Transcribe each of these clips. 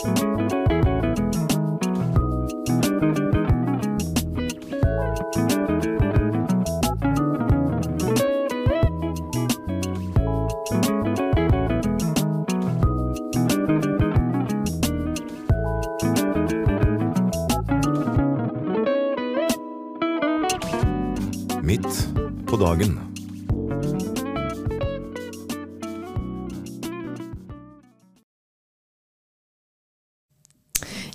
Midt på dagen.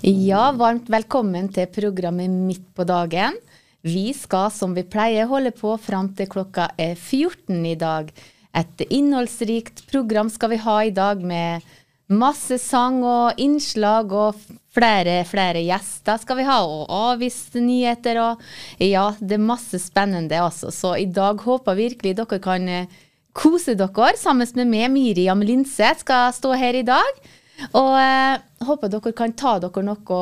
Ja, varmt velkommen til programmet Midt på dagen. Vi skal som vi pleier holde på fram til klokka er 14 i dag. Et innholdsrikt program skal vi ha i dag med masse sang og innslag og flere, flere gjester skal vi ha, og avviste nyheter og Ja, det er masse spennende altså. Så i dag håper virkelig dere kan eh, kose dere sammen med meg, Miriam Linseth, skal stå her i dag. Og eh, håper dere kan ta dere noe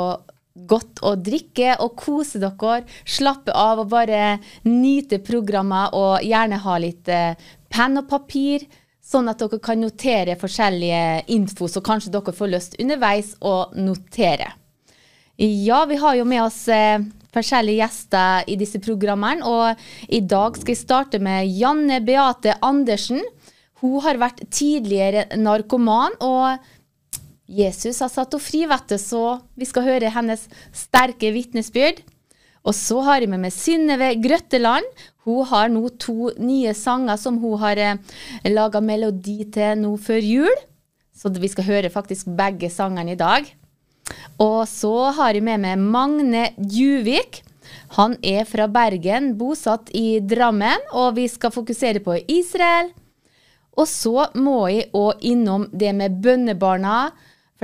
godt å drikke og kose dere. Slappe av og bare nyte programmet og gjerne ha litt eh, penn og papir. Sånn at dere kan notere forskjellige info, så kanskje dere får lyst underveis å notere. Ja, vi har jo med oss eh, forskjellige gjester i disse programmene, og i dag skal vi starte med Janne Beate Andersen. Hun har vært tidligere narkoman, og Jesus har satt henne fri, vet du, så vi skal høre hennes sterke vitnesbyrd. Og så har jeg med meg Synnøve Grøtteland. Hun har nå to nye sanger som hun har eh, laga melodi til nå før jul. Så vi skal høre faktisk begge sangene i dag. Og så har jeg med meg Magne Juvik. Han er fra Bergen, bosatt i Drammen, og vi skal fokusere på Israel. Og så må jeg òg innom det med bønnebarna,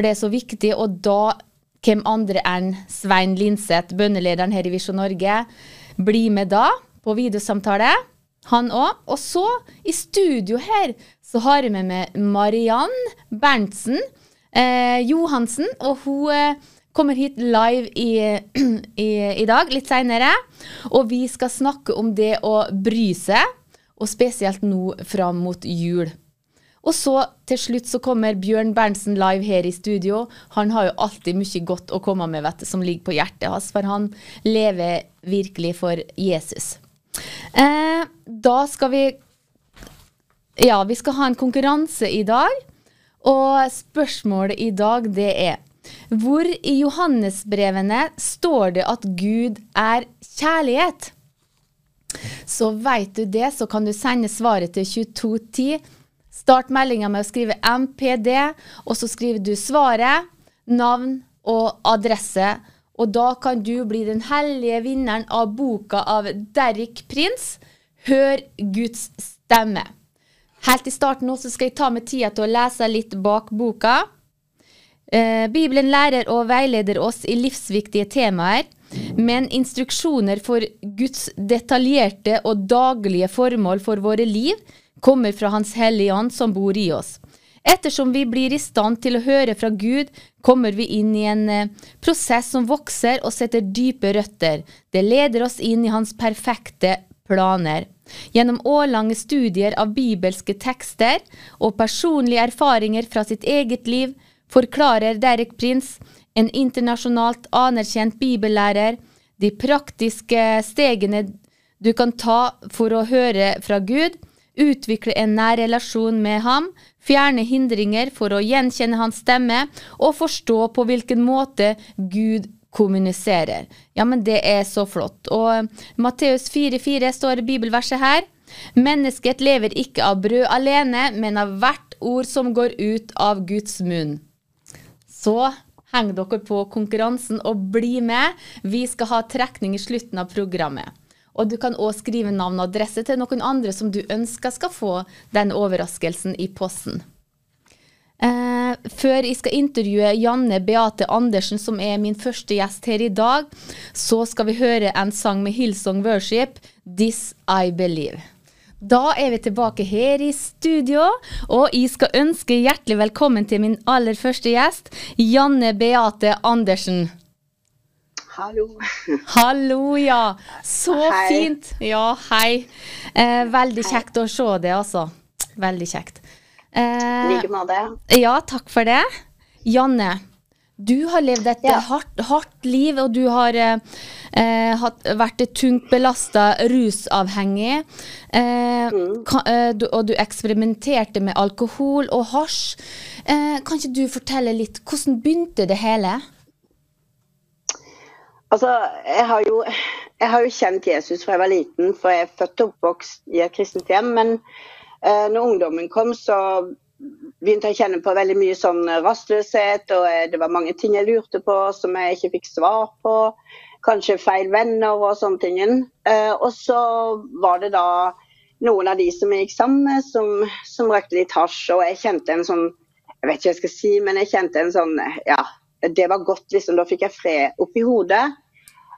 for det er så viktig. Og da hvem andre enn Svein Linseth, bønnelederen her i Visjon Norge, blir med da på videosamtale. Han òg. Og så, i studio her, så har jeg med meg Mariann Berntsen eh, Johansen. Og hun eh, kommer hit live i, i, i dag, litt seinere. Og vi skal snakke om det å bry seg, og spesielt nå fram mot jul. Og så til slutt så kommer Bjørn Berntsen live her i studio. Han har jo alltid mye godt å komme med vet som ligger på hjertet hans, for han lever virkelig for Jesus. Eh, da skal vi Ja, vi skal ha en konkurranse i dag. Og spørsmålet i dag det er Hvor i Johannesbrevene står det at Gud er kjærlighet? Så veit du det, så kan du sende svaret til 2210 Start meldinga med å skrive MPD, og så skriver du svaret, navn og adresse. Og da kan du bli den hellige vinneren av boka av Derrik Prins, 'Hør Guds stemme'. Helt i starten nå så skal jeg ta meg tida til å lese litt bak boka. Eh, Bibelen lærer og veileder oss i livsviktige temaer, men instruksjoner for Guds detaljerte og daglige formål for våre liv kommer fra Hans hellige ånd som bor i oss. Ettersom vi blir i stand til å høre fra Gud, kommer vi inn i en eh, prosess som vokser og setter dype røtter. Det leder oss inn i hans perfekte planer. Gjennom årlange studier av bibelske tekster og personlige erfaringer fra sitt eget liv forklarer Derek Prins, en internasjonalt anerkjent bibellærer, de praktiske stegene du kan ta for å høre fra Gud, utvikle en nær relasjon med ham, fjerne hindringer for å gjenkjenne hans stemme og forstå på hvilken måte Gud kommuniserer. Ja, men det er så flott. Og Matteus 4,4 står i bibelverset her. Mennesket lever ikke av brød alene, men av hvert ord som går ut av Guds munn. Så heng dere på konkurransen og bli med. Vi skal ha trekning i slutten av programmet. Og du kan òg skrive navn og adresse til noen andre som du ønsker skal få den overraskelsen i posten. Eh, før jeg skal intervjue Janne Beate Andersen, som er min første gjest her i dag, så skal vi høre en sang med Hillsong Worship, 'This I Believe'. Da er vi tilbake her i studio, og jeg skal ønske hjertelig velkommen til min aller første gjest, Janne Beate Andersen. Hallo. Hallo, ja. Så hei. fint. Ja, hei. Eh, veldig kjekt å se det, altså. Veldig kjekt. I Eh, like måte. ja, takk for det. Janne, Du har levd et Ja. hardt, hardt liv, og du har eh, hatt, vært tungt belasta rusavhengig. Eh, Kan, eh, du, og du eksperimenterte med alkohol og hasj. Eh, kan ikke du fortelle litt, hvordan begynte det hele? Altså, jeg har, jo, jeg har jo kjent Jesus fra jeg var liten, for jeg er født og oppvokst i et kristent hjem. Men eh, når ungdommen kom, så begynte jeg å kjenne på veldig mye sånn rastløshet. Og eh, det var mange ting jeg lurte på som jeg ikke fikk svar på. Kanskje feil venner og sånne ting. Eh, og så var det da noen av de som jeg gikk sammen med, som, som røykte litt hasj. Og jeg kjente en sånn Jeg vet ikke hva jeg skal si, men jeg kjente en sånn Ja, det var godt, liksom. Da fikk jeg fred oppi hodet.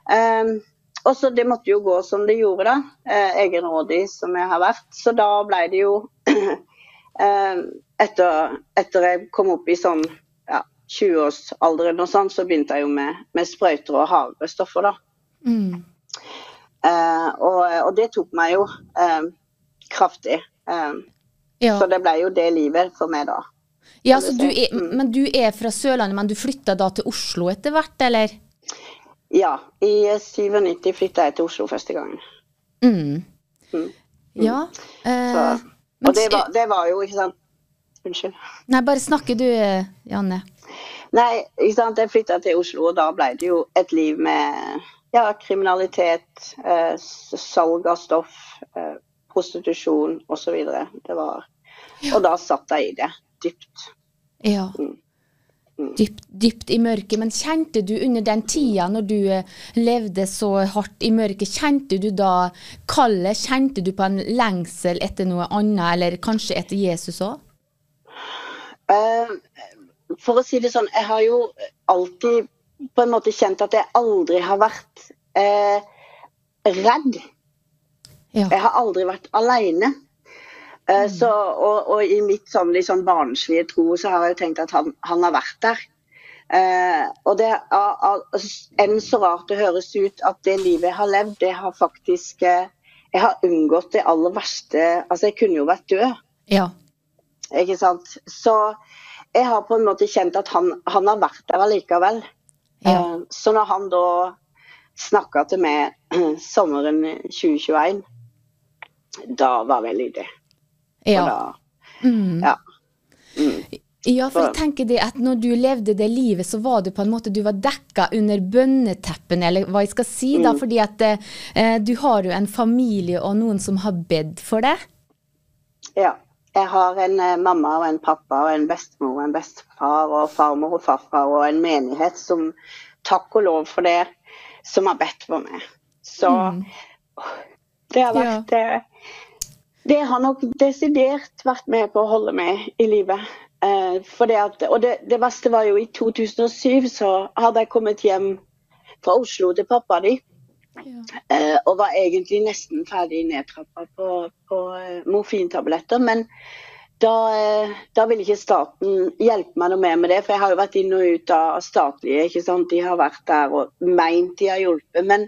Um, og så Det måtte jo gå som det gjorde, da. Uh, egenrådig som jeg har vært. Så da ble det jo um, etter, etter jeg kom opp i sånn ja, 20-årsalderen og sånn, så begynte jeg jo med, med sprøyter og harde stoffer, da. Mm. Uh, og, og det tok meg jo um, kraftig. Um, Ja. Så det ble jo det livet for meg da. Ja, så du du er, men du er fra Sørlandet, men du flytta da til Oslo etter hvert, eller? Ja, i 97 flytta jeg til Oslo første gangen. Mm. Mm. Ja. Så, Eh, og det var, det var jo, ikke sant Unnskyld. Nei, bare snakke du, eh, Janne. Nei, ikke sant? jeg flytta til Oslo, og da ble det jo et liv med ja, kriminalitet, eh, salg av stoff, eh, prostitusjon osv. Det var Og da satt jeg i det dypt. Ja. Mm. Mm. Dypt, dypt i mørket. Men kjente du under den tida når du eh, levde så hardt i mørket, kjente du da kallet? Kjente du på en lengsel etter noe annet, eller kanskje etter Jesus òg? Eh, for å si det sånn, jeg har jo alltid på en måte kjent at jeg aldri har vært eh, redd. Ja. Jeg har aldri vært alene. Eh, så, og, og i mitt sånn, litt sånn barnslige tro så har jeg jo tenkt at han, han har vært der. Eh, og det er er enn så rart det høres ut at det livet jeg har levd, det har faktisk eh, Jeg har unngått det aller verste. Altså, jeg kunne jo vært død. ja. Ikke sant? Så jeg har på en måte kjent at han, han har vært der allikevel. Ja. Eh, Så når han da snakka til meg sommeren 2021, da var jeg lydig. Ja. da Mm. Ja. Mm. ja, for jeg tenker det at når du levde det livet, så var du på en måte du var dekka under bønneteppene, eller hva jeg skal si, da, Mm. fordi at eh, du har jo en familie og noen som har bedt for deg. ja. Jeg har en eh, mamma og en pappa og en bestemor og en bestefar og farmor og farfar og en menighet som takk og lov for det, som har bedt for meg. Så Mm. det har vært eh, Det har nok desidert vært med på å holde meg i live. Eh, for det at, og det, det verste var jo i 2007 så hadde jeg kommet hjem fra Oslo til pappa di. Eh, og var egentlig nesten ferdig nedtrappa på, på eh, morfintabletter. Men da, da ville ikke staten hjelpe meg noe mer med det, for jeg har jo vært inn og ut av statlige. ikke sant? De har vært der og meint de har hjulpet. Men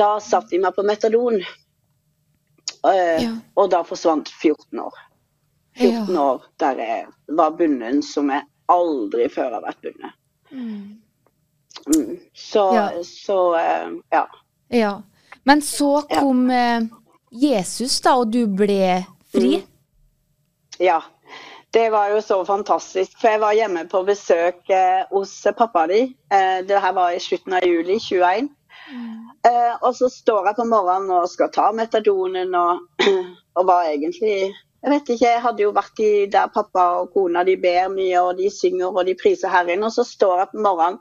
da satte de meg på metadon. Eh, Ja. Og da forsvant 14 år. 14 Ja. år der jeg var bundet som jeg aldri før har vært bundet. Mm. Mm. Så, Ja. så eh, ja. Ja. Men så kom ja. Jesus, da, og du ble fri. Mm. Ja. Det var jo så fantastisk. For jeg var hjemme på besøk eh, hos pappa di. Eh, det her var i slutten av juli 21. Eh, og så står jeg på morgenen og skal ta metadonen og, og var egentlig Jeg vet ikke, jeg hadde jo vært i der pappa og kona de ber mye, og de synger og de priser Herren. Og så står jeg på morgenen,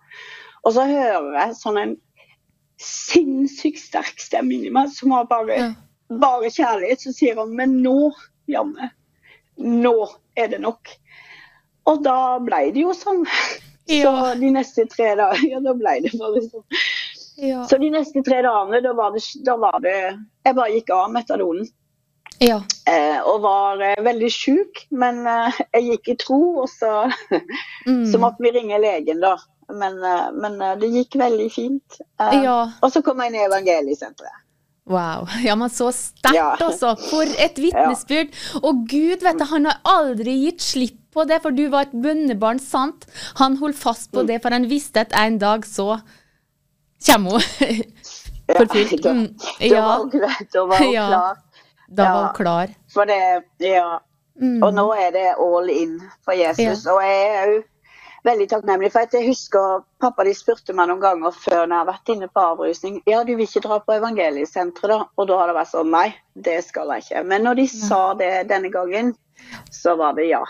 og så hører jeg sånn en sinnssykt sterk stemme inni meg som har bare Ja. bare kjærlighet, så sier han men nå, jammen, nå er det nok. Og da ble det jo sånn. Så de neste tre dagene, ja, da ble det bare sånn. Ja. Så de neste tre dagene, da var det, da var det Jeg bare gikk av metadonen. ja. Eh, og var eh, veldig sjuk, men eh, jeg gikk i tro, og så, Mm. så måtte vi ringe legen, da. Men, eh, men eh, det gikk veldig fint. Eh, ja. Og så kom jeg inn i evangeliesenteret. Wow. Ja, men så sterkt, Ja. altså. For et vitnesbyrd. Og Gud, vet du, han har aldri gitt slipp på det, for du var et bønnebarn, sant? Han holdt fast på det, for han visste at en dag så kommer hun. for da, Ja, da ja. var hun, da var hun Ja. klar. Da var hun klar. For det, ja. Mm. Og nå er det all in for Jesus. Og jeg er jo veldig takknemlig. For jeg husker pappa de spurte meg noen ganger før når jeg har vært inne på avrusning ja, du vil ikke dra på evangeliesenteret da? Og da har det vært sånn nei, det skal jeg ikke. Men når de sa det denne gangen, så var det ja.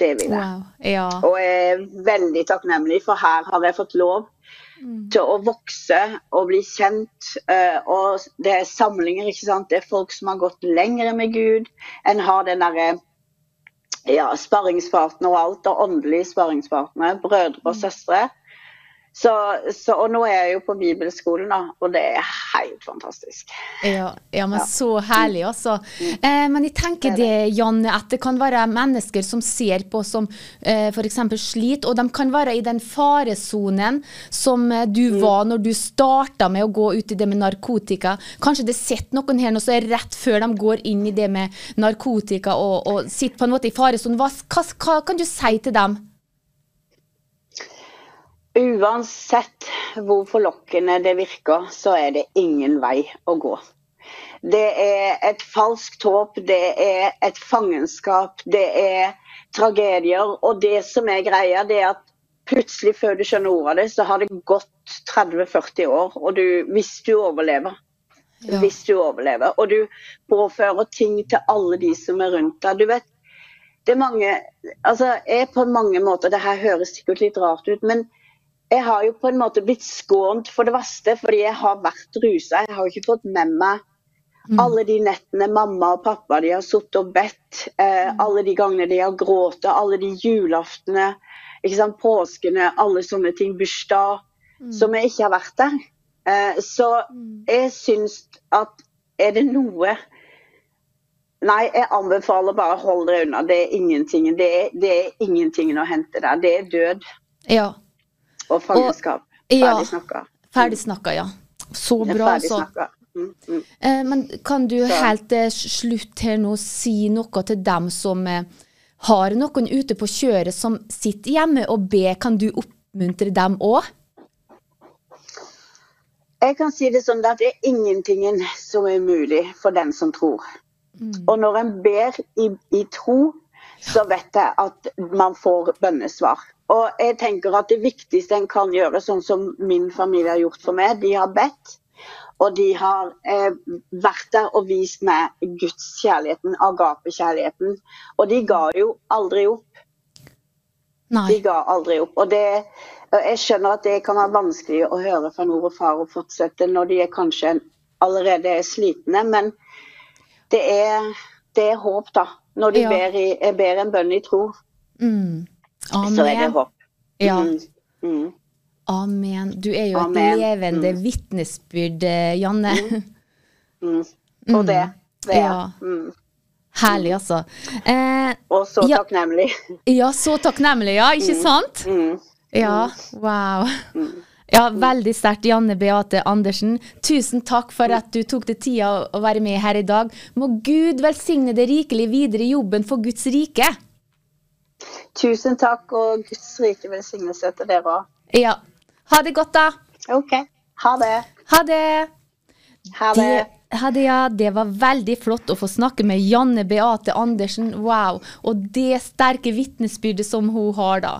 Det vil jeg. Wow. Ja. Og jeg er veldig takknemlig, for her har jeg fått lov Mm. til å vokse og bli kjent. eh, Og det er samlinger, ikke sant. Det er folk som har gått lenger med Gud. En har den derre ja, sparringspartner og alt, og åndelige sparringspartnere. Brødre og søstre. Så, så, og nå er jeg jo på bibelskolen, da, og det er helt fantastisk. Ja, ja, men Ja. så herlig, altså. Eh, men jeg tenker Det det, Janne, at det kan være mennesker som ser på som eh, f.eks. sliter, og de kan være i den faresonen som du du var når du starta med å gå ut i det med narkotika. Kanskje det sitter noen her nå som er rett før de går inn i det med narkotika og, og sitter på en måte i faresonen. Hva, hva, hva kan du si til dem? Uansett hvor forlokkende det virker, så er det ingen vei å gå. Det er et falskt håp, det er et fangenskap, det er tragedier. Og det som er greia, det er at plutselig før du skjønner ordet av det, så har det gått 30-40 år. Og du, hvis du overlever, Ja. hvis du overlever, og du påfører ting til alle de som er rundt deg. Du vet, det er mange Altså, jeg på mange måter Det her høres sikkert litt rart ut, men jeg har jo på en måte blitt skånt for det verste, fordi jeg har vært rusa. Jeg har jo ikke fått med meg alle de nettene mamma og pappa de har sittet og bedt, eh, alle de gangene de har grått, alle de julaftene, påskene, alle sånne ting, bursdag, som jeg ikke har vært der. Eh, så jeg syns at er det noe Nei, jeg anbefaler bare hold dere unna. Det er ingenting. Det er, det er ingenting å hente der. Det er død Ja. Og fangenskap. Ferdig snakka. Ferdig snakka, ja. Så bra, altså. Mm, mm. Eh, men kan du Så- helt til slutt her nå si noe til dem som eh, har noen ute på kjøret som sitter hjemme og ber? Kan du oppmuntre dem òg? Jeg kan si det sånn at det er ingenting som er umulig for den som tror. Og når en ber i, i tro, så vet jeg at man får bønnesvar. Og jeg tenker at det viktigste en kan gjøre, sånn som min familie har gjort for meg, de har bedt. Og de har eh, vært der og vist meg Guds kjærligheten, agapekjærligheten. Og de ga jo aldri opp. Nei. De ga aldri opp. Og det, jeg skjønner at det kan være vanskelig å høre fra mor og far og fortsette når de er kanskje allerede er slitne, men det er, det er håp, da. Når de Ja. ber, i, ber en bønn i tro, Mm. så er det håp. Ja. Mm, mm, Amen. Du er jo et levende mm. vitnesbyrd, eh, Janne. mm. Og det. det er. Ja. Mm. Herlig, altså. Eh, Og så takknemlig. ja, så takknemlig, ja. Ikke sant? Mm. Ja, wow. Ja, Veldig sterkt, Janne Beate Andersen. Tusen takk for at du tok deg tida å- være med her i dag. Må Gud velsigne deg rikelig videre i jobben for Guds rike. Tusen takk, og Guds rike velsignelse til dere òg. Ja. Ha det godt, da. OK. Ha det. Ha det. Ha det. Det, ha det, ja. det var veldig flott å få snakke med Janne Beate Andersen. Wow. Og det sterke vitnesbyrdet som hun har, da.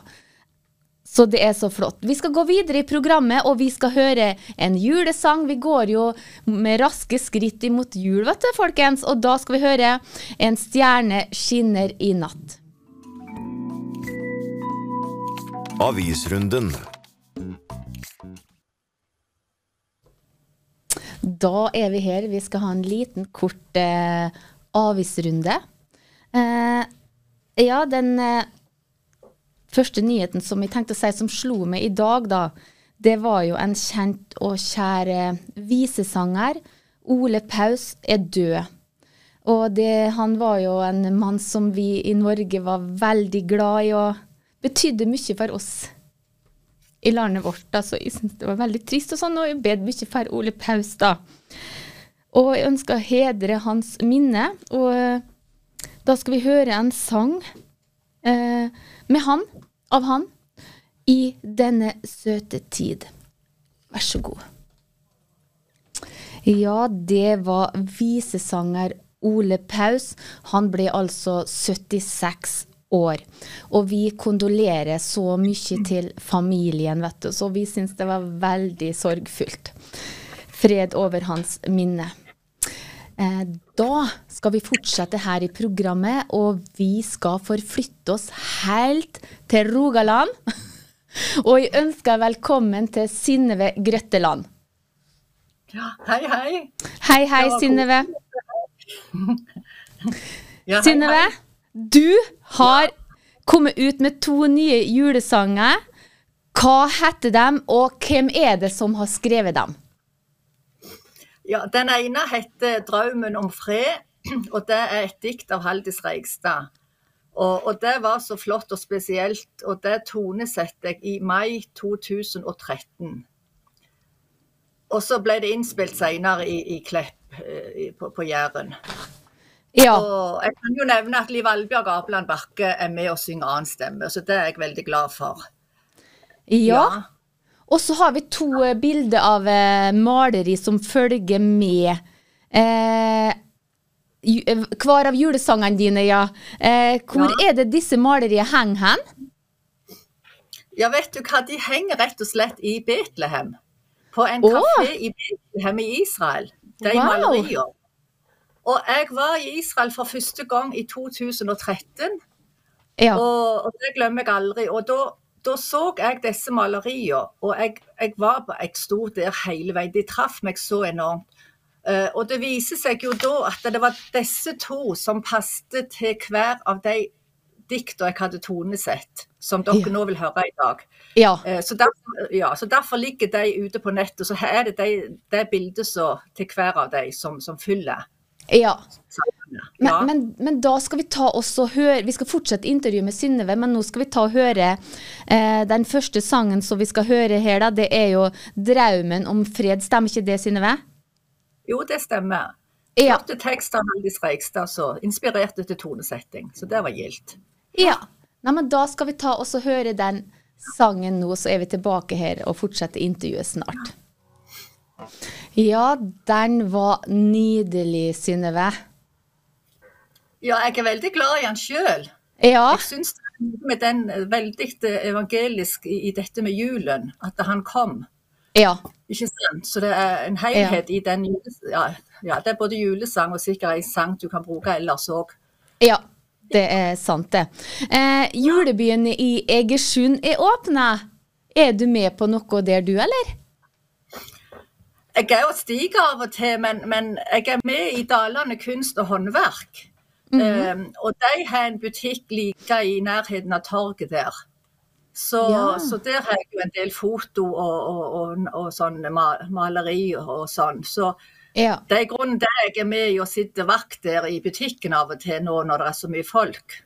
Så det er så flott. Vi skal gå videre i programmet, og vi skal høre en julesang. Vi går jo med raske skritt imot jul, vet du, folkens. Og da skal vi høre En stjerne skinner i natt. Avisrunden. Da er vi her. Vi skal ha en liten, kort eh, avisrunde. Eh, ja, den eh, første nyheten som jeg tenkte å si som slo meg i dag, da, det var jo en kjent og kjær eh, visesanger. Ole Paus er død. Og det, han var jo en mann som vi i Norge var veldig glad i, og betydde mye for oss i landet vårt. Da, så jeg syns det var veldig trist, og sånn, og jeg bed mye for Ole Paus, da. Og jeg ønsker å hedre hans minne. Og eh, da skal vi høre en sang eh, med han, av han, i denne søte tid. Vær så god. Ja, det var visesanger Ole Paus. Han ble altså 76 år. Og vi kondolerer så mye til familien, vet du. Så vi syns det var veldig sorgfullt. Fred over hans minne. Eh, da skal vi fortsette her i programmet, og vi skal forflytte oss helt til Rogaland. Og jeg ønsker velkommen til Synnøve Grøtteland. Ja, hei, hei. Hei, hei, Synnøve. Ja, Synnøve, du har kommet ut med to nye julesanger. Hva heter de, og hvem er det som har skrevet dem? Ja, den ene heter 'Drømmen om fred', og det er et dikt av Haldis Reigstad. Og, og det var så flott og spesielt, og det tonesetter jeg i mai 2013. Og så ble det innspilt senere i, i Klepp eh, i- på, på Jæren. Ja, Og jeg kan jo nevne at Liv Albjørg Apeland Bakke er med og synger annen stemme, så det er jeg veldig glad for. Ja. ja. Og så har vi to eh, bilder av eh, maleri som følger med. Eh, eh, hver av julesangene dine, ja. Eh, hvor Ja. er det disse maleriene henger hen? Ja, vet du hva, de henger rett og slett i Betlehem. På en Åh! kafé i Betlehem i Israel. De Wow! malerier. Og jeg var i Israel for første gang i 2013, Ja. og, og det glemmer jeg aldri. Og da, da så jeg disse maleriene, og jeg, jeg var på, jeg sto der hele veien. De traff meg så enormt. Uh, og det viser seg jo da at det var disse to som passet til hver av de diktene jeg hadde tonesett, som dere Ja. nå vil høre i dag. ja. Uh, Så derfor, ja, så derfor ligger de ute på nettet. Så her er det de, det bildet så, til hver av de som, som fyller ja. Men, Ja. men, men da skal vi ta oss og høre Vi skal fortsette intervjuet med Synnøve, men nå skal vi ta og høre eh, den første sangen som vi skal høre her, da. Det er jo 'Draumen om fred'. Stemmer ikke det, Synnøve? Jo, det stemmer. Ja. Flotte tekster av Haldis Reigstad som inspirerte til tonesetting. Så det var gildt. ja. Nei, men da skal vi ta oss og høre den sangen nå, så er vi tilbake her og fortsetter intervjuet snart. Ja, den var nydelig, Synnøve. Ja, jeg er veldig glad i han sjøl. Ja. Jeg syns med den eh, veldig eh, evangelisk i, i dette med julen, at han kom. Ja. Ikke sant? Så det er en helhet i den. Ja, ja, det er både julesang og sikkert en sang du kan bruke ellers òg. Ja, det er sant, det. Eh, julebyen i Egersund er åpna. Er du med på noe der, du, eller? Jeg er jo stiger av og til, men, men jeg er med i Dalane kunst og håndverk. um, og de har en butikk like i nærheten av torget der. Så, Ja. så der har jeg jo en del foto og, og, og, og sånn maleri og sånn. Så Ja. det er grunnen til at jeg er med i å sitte vakt der i butikken av og til nå når det er så mye folk.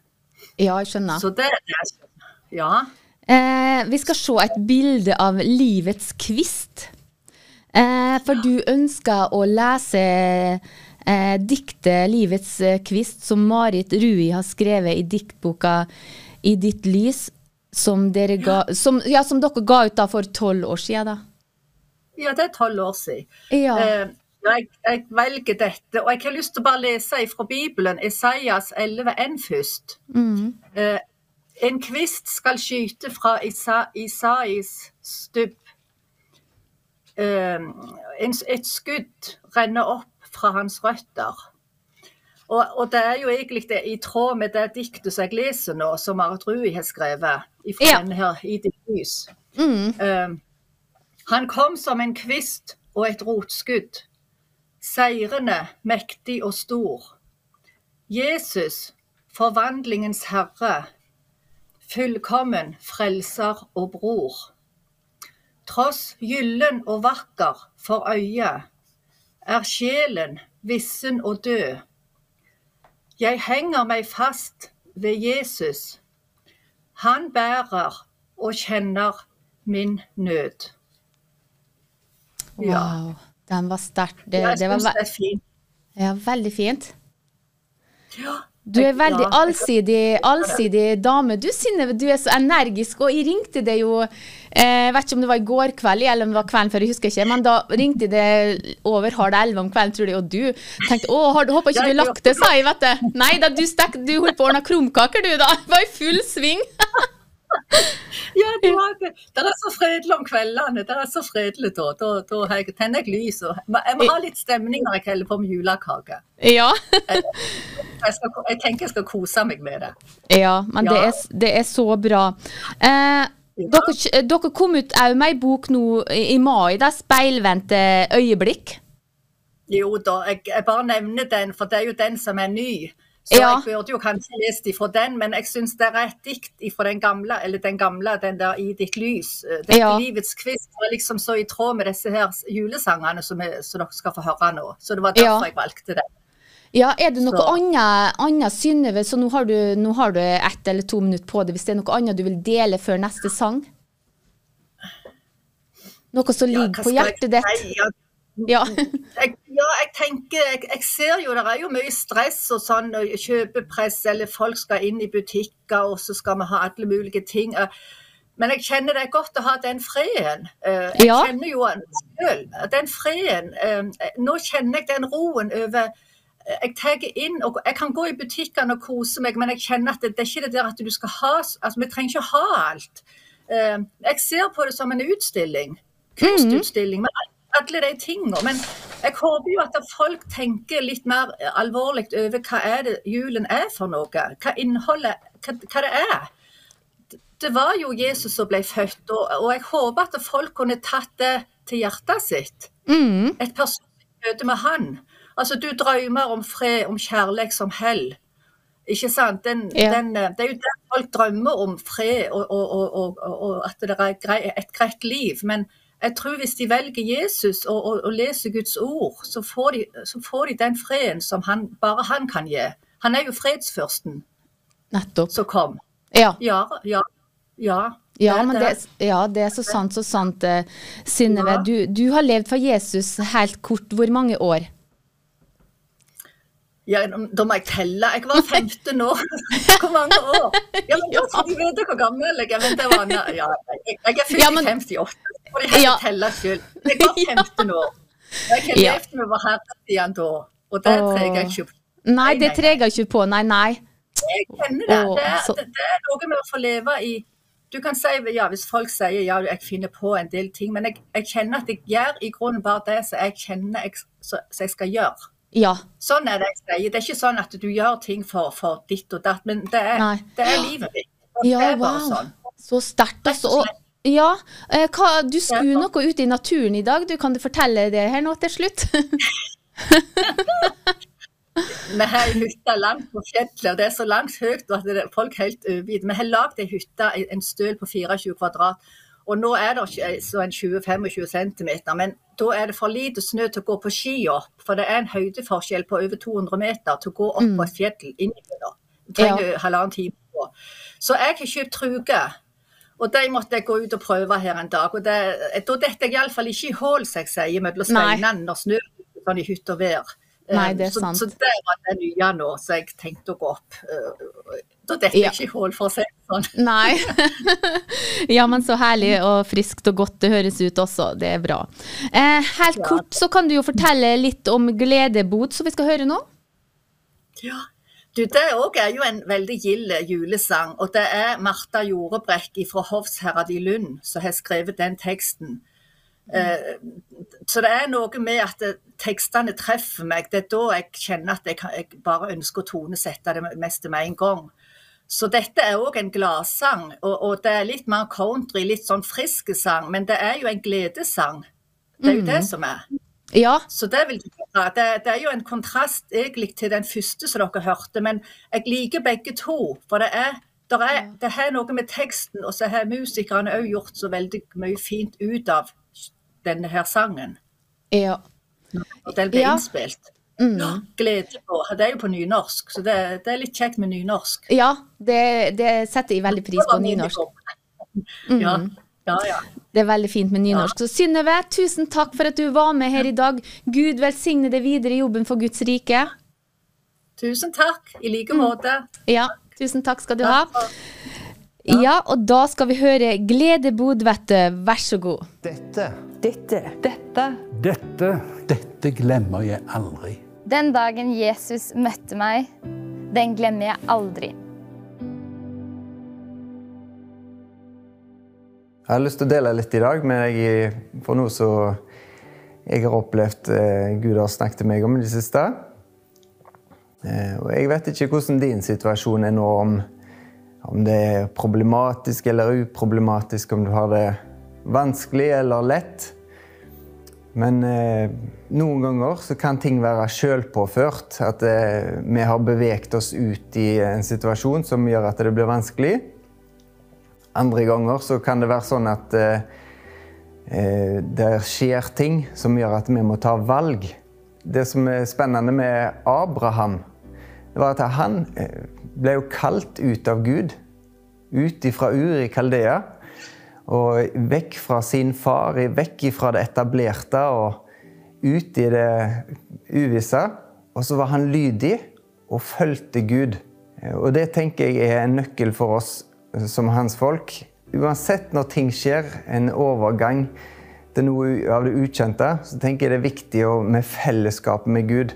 Ja, jeg skjønner. Så det er det. Ja. Eh, vi skal se et bilde av livets kvist. Eh, for du ønsker å lese eh, diktet 'Livets eh, kvist', som Marit Rui har skrevet i diktboka 'I ditt lys', som dere, ga, som, ja, som dere ga ut da for tolv år siden. Da. ja, det er tolv år siden. Ja. Eh, jeg, jeg velger dette, og jeg har lyst til å bare lese fra Bibelen, Isaias 11,1 først. Mm. Eh, en kvist skal skyte fra Isa, Isais stubb. Eh, en, et skudd renner opp fra hans røtter. Og, og det er jo egentlig det, i tråd med det diktet som jeg leser nå, som Marit Rui har skrevet fra Ja. denne her I ditt lys. Mm. Eh, han kom som en kvist og et rotskudd, seirende, mektig og stor. Jesus, forvandlingens herre, fullkommen frelser og bror. Tross gyllen og vakker for øyet, er sjelen vissen og død. Jeg henger meg fast ved Jesus. Han bærer og kjenner min nød. Ja. Wow. Den var sterk. Det, det var ve- det. Ja, veldig fint. Ja. Du er veldig allsidig, allsidig dame. Du Synnøve, du er så energisk, og jeg ringte deg jo eh, vet ikke om det var i går kveld eller om det var kvelden før, jeg husker ikke, men da ringte jeg det over halv elleve om kvelden, tror jeg, og du tenkte å, har du håper ikke du lagt det, sa jeg, vet du. Nei da, du, stek, du holdt på å ordne krumkaker, du, da. Var i full sving. Ja, det, var det. det er så fredelig om kveldene. Det er så fredelig da. Da, da jeg- tenner jeg lys. Og, jeg må ha litt stemning når jeg heller på med julekake. Ja. Jeg, skal, jeg tenker jeg skal kose meg med det. Ja, men Det, er, det er så bra. Eh, dere, dere kom ut òg med ei bok nå i, i mai, det er 'Speilvendte øyeblikk'. Jo da, jeg, jeg bare nevner den, for det er jo den som er ny. Så Ja. jeg burde jo kanskje lest ifra den, men jeg syns det er et dikt ifra den gamle, eller den gamle, den der 'I ditt lys'. eh, Dette Ja. livets kvist er liksom så i tråd med disse her julesangene som, er, som dere skal få høre nå. Så det var derfor Ja. jeg valgte den. Ja, er det noe Så- annet, annet Synnøve, så nå har, du, nå har du ett eller to minutter på det, hvis det er noe annet du vil dele før neste sang? Noe som ligger på hjertet ditt? Ja, jeg, ja, jeg tenker jeg, jeg ser jo det er jo mye stress og sånn, og kjøpepress, eller folk skal inn i butikker, og så skal vi ha alle mulige ting. Men jeg kjenner det er godt å ha den freden. Eh, Jeg Ja. kjenner jo den selv. Den freden. eh, Nå kjenner jeg den roen over eh, jeg tar inn, og jeg kan gå i butikkene og kose meg, men jeg kjenner at det, det er ikke det der at du skal ha altså Vi trenger ikke ha alt. Jeg ser på det som en utstilling. Kunstutstilling. med alle de tingene. Men jeg håper jo at folk tenker litt mer alvorlig over hva er det julen er for noe. Hva innholdet hva, hva det er. Det var jo Jesus som ble født, og, og jeg håper at folk kunne tatt det til hjertet sitt. Mm. Et personlig møte med han. Altså, du drømmer om fred, om kjærlighet som hell. Ikke sant? Den, Ja. den, eh, det er jo det folk drømmer om, fred og, og, og, og, og at det er et greit liv. Men jeg tror hvis de velger Jesus og, og, og leser Guds ord, så får, de, så får de den freden som han, bare han kan gi. Han er jo fredsførsten Nettopp. som kom. Ja. Ja, ja, ja. Ja, Det- men det- ja, det er så sant, så sant, eh, Synnøve. Du, du har levd for Jesus helt kort. Hvor mange år? Ja, da må jeg telle. Jeg var 15 år. Hvor mange år? Ja, men da skal du vite hvor gammel jeg er. Men det var, ja, jeg, jeg er fylt i 58, så får de heller Ja. telle skyld. Det går 15 år. Jeg har Ja. levd med vår Herre da, og det trenger jeg ikke på. Nei, det trenger jeg ikke på. Nei, nei. Jeg kjenner det. Det er, det, det er noe med å få leve i du kan si, ja, Hvis folk sier ja, jeg finner på en del ting, men jeg, jeg kjenner at jeg gjør i grunnen bare det som jeg kjenner jeg, så, så jeg skal gjøre. Ja. Sånn er det jeg sier. Det er ikke sånn at du gjør ting for, for ditt og datt, men det er, det er livet ditt. Og Ja, det er bare wow. sånn. Så sterkt, altså. Og, ja, eh, hva, du skulle Ja. noe ute i naturen i dag. Du, kan du fortelle det her nå til slutt? Vi har ei hytte langt på fjellet, og det er så langt høyt at det er folk helt overgitt. Vi har lagd ei hytte, en støl på 24 kvadrat. Og nå er det så en 20-25 cm, men da er det for lite snø til å gå på ski opp. For det er en høydeforskjell på over 200 meter til å gå opp på et fjell innimellom. trenger halvannen time på. Så jeg har kjøpt truger. Og de måtte jeg gå ut og prøve her en dag. Og det, da detter jeg iallfall ikke i hull, som jeg sier, mellom steinene når snø er sånn i hytt og vær. Nei, det er så, sant. Så det var det nye nå, så jeg tenkte å gå opp. Eh, Da detter Ja. jeg ikke i hull, for å si det sånn. Nei. ja, men så herlig og friskt og godt det høres ut også. Det er bra. Eh, helt Ja. kort så kan du jo fortelle litt om Gledebod, som vi skal høre nå. Ja. Du, Det òg er jo en veldig gild julesang. Og det er Marta Jorebrekk fra Hovsherad i Lund som har skrevet den teksten. Mm. så det er noe med at tekstene treffer meg. Det er da jeg kjenner at jeg, kan- jeg bare ønsker å tonesette det meste med en gang. Så dette er òg en gladsang, og, og det er litt mer country, litt sånn frisk sang. Men det er jo en gledessang. Det er jo det som er. Ja, Så det, vil, det, det er jo en kontrast egentlig til den første som dere hørte, men jeg liker begge to. For det er, der er, det er noe med teksten, og så har musikerne òg gjort så veldig mye fint ut av denne her sangen. ja. Og den ble Ja. innspilt. Mm. Glede på. Det er jo på nynorsk, så det, det er litt kjekt med nynorsk. Ja, det, det setter jeg veldig pris på nynorsk. Ja. Ja, ja. Det er veldig fint med nynorsk. Så Synnøve, tusen takk for at du var med her i dag. Gud velsigne deg videre i jobben for Guds rike. Tusen takk. I like måte. Ja, tusen takk skal du ha. Ja, og da skal vi høre Glede Bodvette, vær så god. Dette, Dette. Dette. Dette, dette glemmer jeg aldri. Den dagen Jesus møtte meg, den glemmer jeg aldri. Jeg har lyst til å dele litt i dag med deg for noe som jeg har opplevd eh, Gud har snakket til meg om i det siste. Eh, og jeg vet ikke hvordan din situasjon er nå, om, om det er problematisk eller uproblematisk, om du har det vanskelig eller lett. Men eh, noen ganger så kan ting være sjølpåført. At eh, vi har beveget oss ut i en situasjon som gjør at det blir vanskelig. Andre ganger så kan det være sånn at eh, eh, det skjer ting som gjør at vi må ta valg. Det som er spennende med Abraham, det var at han eh, ble jo kalt ut av Gud. Ut ifra Ur i Kaldea. Og vekk fra sin far, vekk ifra det etablerte og ut i det uvisse. Og så var han lydig og fulgte Gud. Og det tenker jeg er en nøkkel for oss som hans folk. Uansett når ting skjer, en overgang til noe av det ukjente, så tenker jeg det er viktig med fellesskap med Gud.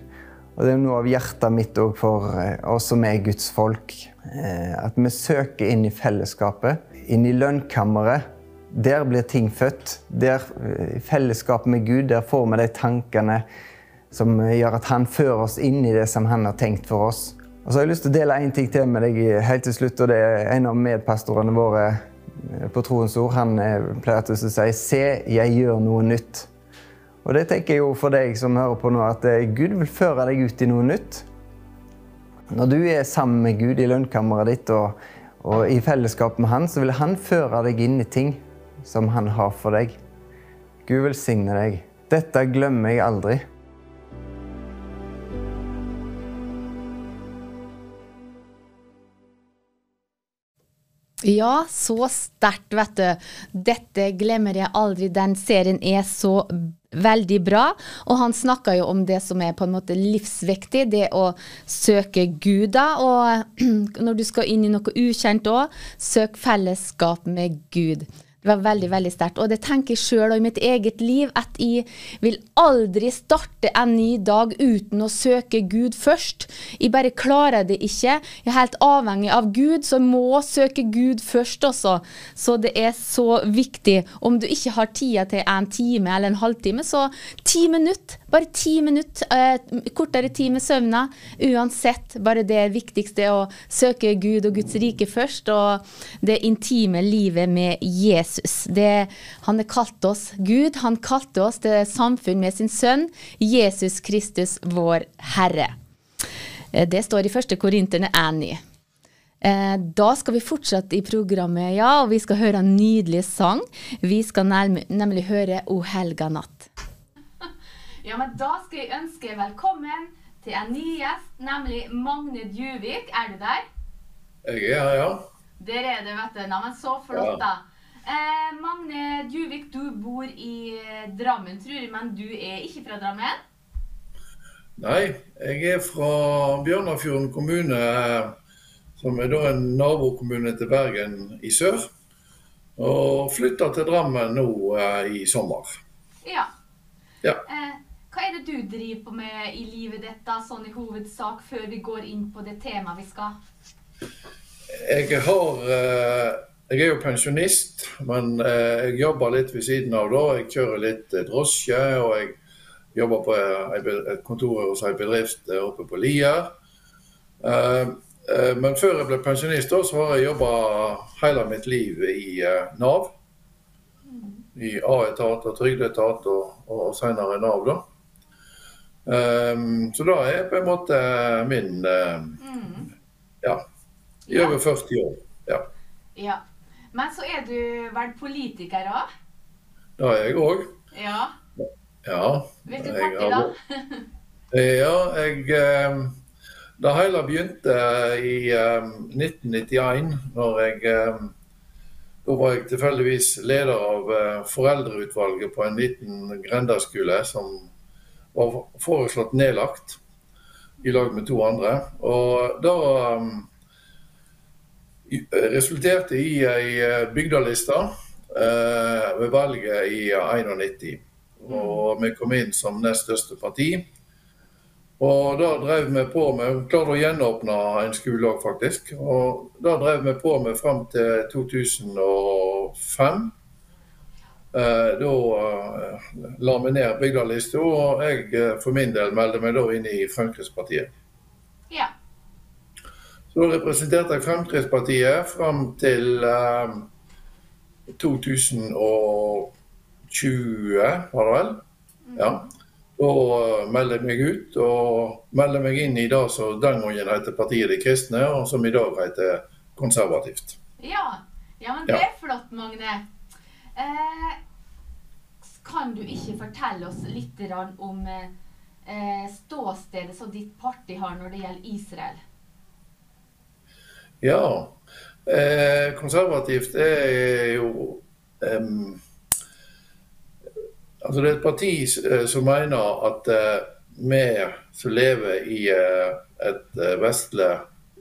Og det er noe av hjertet mitt òg for eh, oss som er Guds folk. Eh, at vi søker inn i fellesskapet, inn i lønnkammeret. Der blir ting født. Der, eh, I fellesskap med Gud der får vi de tankene som gjør at han fører oss inn i det som han har tenkt for oss. Og så har jeg lyst til å dele en ting til med deg helt til slutt. og Det er en av medpastorene våre på Troens Ord. Han pleier til å si 'Se, jeg gjør noe nytt'. Og det tenker jeg jo for deg som hører på nå, at Gud vil føre deg ut i noe nytt. Når du er sammen med Gud i lønnkammeret ditt og, og i fellesskap med Han, så vil Han føre deg inn i ting som Han har for deg. Gud velsigne deg. Dette glemmer jeg aldri. Ja, så sterkt, vet du. Dette glemmer jeg aldri. Den serien er så veldig bra. Og han snakka jo om det som er på en måte livsviktig, det å søke Gud. da, Og når du skal inn i noe ukjent òg, søk fellesskap med Gud. Det var veldig veldig sterkt. Og det tenker jeg sjøl og i mitt eget liv, at jeg vil aldri starte en ny dag uten å søke Gud først. Jeg bare klarer det ikke. Jeg er helt avhengig av Gud, så jeg må søke Gud først også. Så det er så viktig. Om du ikke har tida til en time eller en halvtime, så ti minutter. Bare ti minutter. Eh, kortere tid med søvna. Uansett, bare det viktigste er å søke Gud og Guds rike først, og det intime livet med Jesus. Jesus. Det, han har kalt oss Gud. Han kalte oss til samfunn med sin sønn, Jesus Kristus, vår Herre. Det står i 1. Korinterne 1. Da skal vi fortsette i programmet, ja, og vi skal høre en nydelig sang. Vi skal nemlig høre O helga natt. Ja, men da skal jeg ønske velkommen til en ny gjest, nemlig Magne Djuvik. Er du der? Jeg er her, ja. Der er du, vet du. Neimen, så flott, da. Eh, Magne Djuvik, du bor i Drammen, tror jeg, men du er ikke fra Drammen? Nei, jeg er fra Bjørnafjorden kommune, som er da en nabokommune til Bergen i sør. Og flytta til Drammen nå eh, i sommer. Ja. ja. Eh, hva er det du driver på med i livet ditt, sånn i hovedsak, før vi går inn på det temaet vi skal? Jeg har eh, jeg er jo pensjonist, men eh, jeg jobber litt ved siden av da. Jeg kjører litt eh, drosje, og jeg jobber på et kontor hos ei bedrift eh, oppe på Lier. Men før jeg ble pensjonist, da, så har jeg jobba hele mitt liv i Nav. I A-etat og trygdeetat, og, og senere Nav, da. Så da er på en måte min Ja. I over 40 år. Ja. ja. Men så er du vel politiker òg? Det er jeg òg. Ja. ja. Hvilket parti, da? ja, jeg eh, Det hele begynte i 1991, eh, når jeg Da var jeg tilfeldigvis leder av eh, foreldreutvalget på en liten grendaskole som var foreslått nedlagt i lag med to andre. Og da resulterte i ei eh, bygdeliste uh, ved valget i 91. Og vi kom inn som nest største parti. Og da drev vi på med Klarte å gjenåpne en skole òg, faktisk. Og da drev vi på med fram til 2005. Eh, da eh, la vi ned bygdelista, og jeg eh, for min del meldte meg da inn i Fremskrittspartiet. Ja. Så representerte jeg Fremskrittspartiet fram til eh, 2020, var det vel? Ja. Da meldte jeg meg ut og meldte meg inn i det som den gangen heter Partiet de kristne, og som i dag heter Konservativt. Ja, ja men det er flott, Magne. Eh, kan du ikke fortelle oss litt om eh, ståstedet som ditt parti har når det gjelder Israel? Ja. Eh, konservativt er jo eh, Altså det er et parti eh, som mener at eh, vi som lever i eh, et vestlig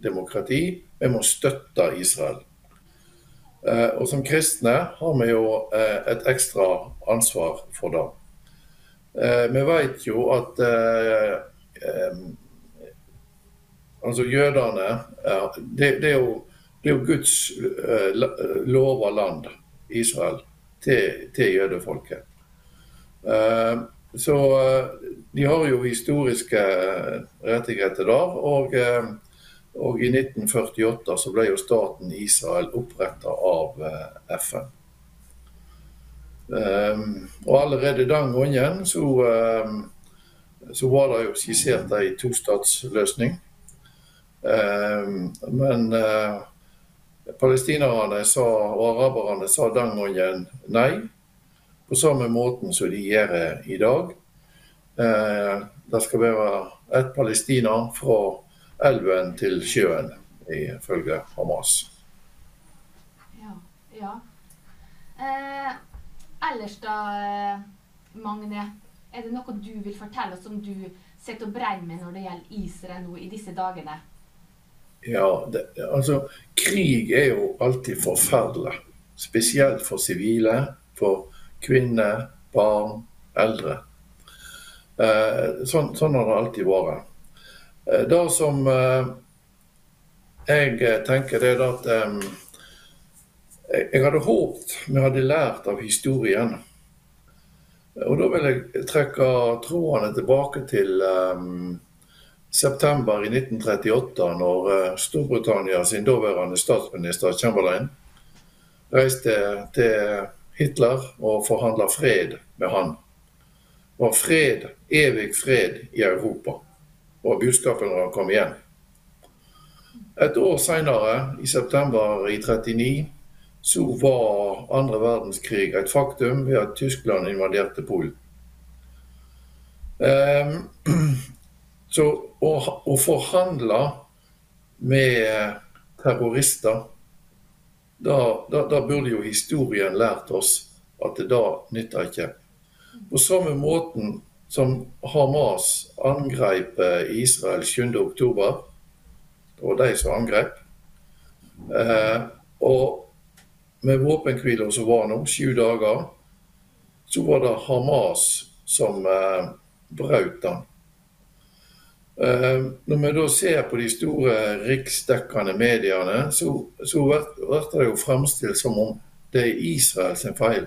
demokrati, vi må støtte Israel. Og som kristne har vi jo et ekstra ansvar for det. Vi vet jo at altså jødene det, det, er jo, det, er jo, Guds lover land, Israel, til, til jødefolket. Eh, så eh, de har jo historiske eh, rettigheter der. Og, og i 1948 så ble jo staten Israel oppretta av FN. Og allerede den gangen så, så var det jo skissert ei tostatsløsning. Men palestinerne sa, og araberne sa den gangen nei på samme måten som de gjør i dag. Eh, det skal være ett Palestina fra elven til sjøen, ifølge Hamas. Ja. ja. Eh, ellers da, eh, Magne, er det noe du vil fortelle oss som du sitter og brenner med når det gjelder Israel nå i disse dagene? Ja, det, altså krig er jo alltid forferdelig. Spesielt for sivile. For kvinner, barn, eldre. Eh, sånn, sånn, har det alltid vært. Eh, det som eh, jeg tenker, det er at jeg hadde håpet vi hadde lært av historien. Og da vil jeg trekke trådene tilbake til um, september i 1938, når uh, Storbritannia sin daværende statsminister Chamberlain reiste til Hitler og forhandla fred med han. Var fred, evig fred i Europa, Og budskapet når han kom igjen. Et år seinere, i september i 39, så var andre verdenskrig et faktum ved at Tyskland invaderte Polen. Um, så å, å forhandle med terrorister da, da, da, burde jo historien lært oss at det da nytter ikke. På samme måten som Hamas angrep eh, Israel 7.10. Det var de som angrep. Eh, og med våpenhvila som var nå, sju dager, så var det Hamas som eh, brøt den. Eh, når vi da ser på de store riksdekkende mediene, så, så blir det jo fremstilt som om det er Israel sin feil.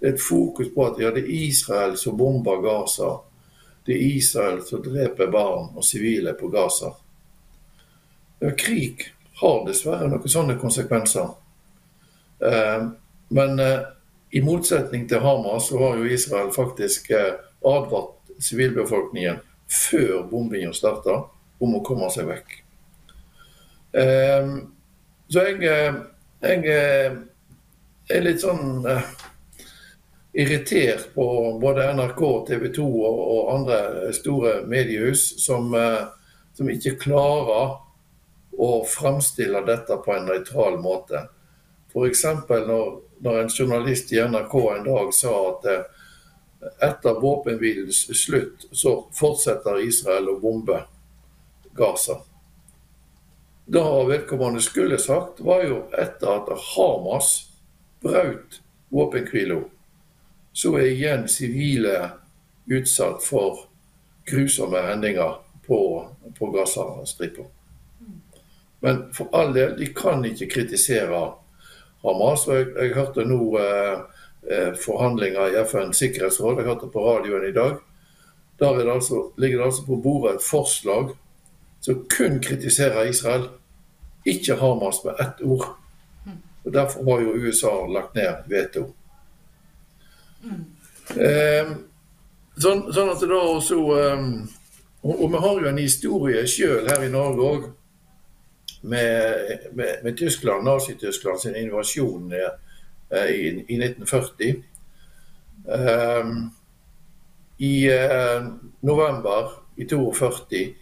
Det er et fokus på at ja, det er Israel som bomber Gaza. Det er Israel som dreper barn og sivile på Gaza. Ja, krig har dessverre noen sånne konsekvenser. Eh, men eh, i motsetning til Hamas så har jo Israel faktisk advart sivilbefolkningen før bombingen starta, om å komme seg vekk. Um, så jeg, eh, jeg, eh, er litt sånn uh, irritert på både NRK, TV 2 og, andre store mediehus som, som, ikke klarer å framstille dette på en nøytral måte. F.eks. Når, når en journalist i NRK en dag sa at eh, etter våpenhvilens slutt så fortsetter Israel å bombe Gaza. Det vedkommende skulle sagt, var jo etter at Hamas brøt våpenhvila, så er igjen sivile utsatt for grusomme hendinger på, på Gaza-stripa. Men for all del, de kan ikke kritisere Hamas. og Jeg, jeg hørte nå eh forhandlinger i FNs sikkerhetsråd, jeg hørte på radioen i dag. Der det altså, ligger det altså på bordet et forslag som kun kritiserer Israel, ikke Hamas med ett ord. Og Derfor har jo USA lagt ned veto. Eh, sånn, sånn, at det da også eh, og, og, vi har jo en historie sjøl her i Norge òg med, med, med, Tyskland, Nazi-Tyskland sin invasjon eh, i, i, 1940. Um, I uh, november i 42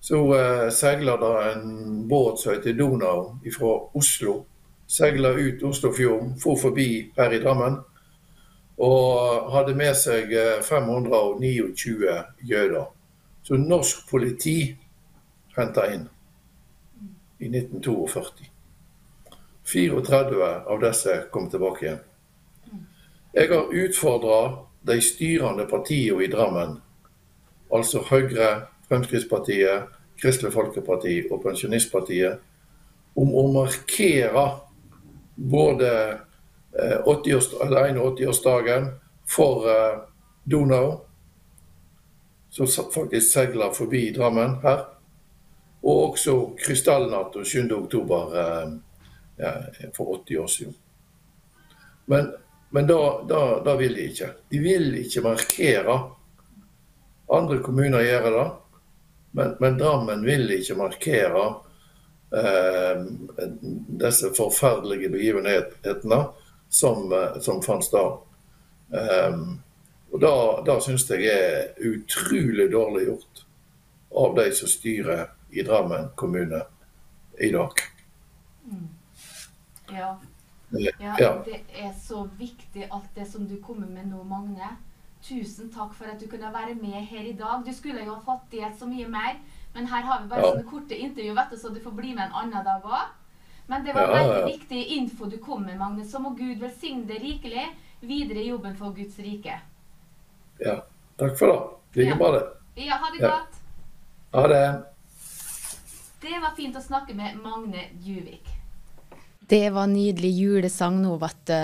så uh, seiler det en båt som heter Donau fra Oslo. Seila ut Oslofjorden, for forbi her i Drammen. Og hadde med seg 529 jøder. Så norsk politi henta inn i 1942. 34 av disse kom tilbake igjen. Jeg har utfordra de styrende partiene i Drammen, altså Høyre, Fremskrittspartiet, Kristelig Folkeparti og Pensjonistpartiet, om å markere både 81-årsdagen eh, for eh, Donau, som faktisk seiler forbi Drammen her, og også krystallnatt 7. for 80 år siden. Men, men da, da, da, vil de ikke. De vil ikke markere. Andre kommuner gjør det, men, men Drammen vil ikke markere eh, disse forferdelige begivenhetene som, eh, som fant sted. Eh, og Da, da syns jeg er utrolig dårlig gjort av de som styrer i Drammen kommune i dag. Mm. Ja. Ja. Det er så viktig alt det som du kommer med nå, Magne. Tusen takk for at du kunne være med her i dag. Du skulle jo ha fått delt så mye mer, men her har vi bare sånne korte intervju, vet du, så du får bli med en annen dag òg. Men det var veldig viktig info du kom med, Magne. Så må Gud velsigne deg rikelig videre i jobben for Guds rike. Ja. Takk for det. Like det. Ja, ha det godt. Ha det. Det var fint å snakke med Magne Juvik. Det var nydelig julesang nå, vet du.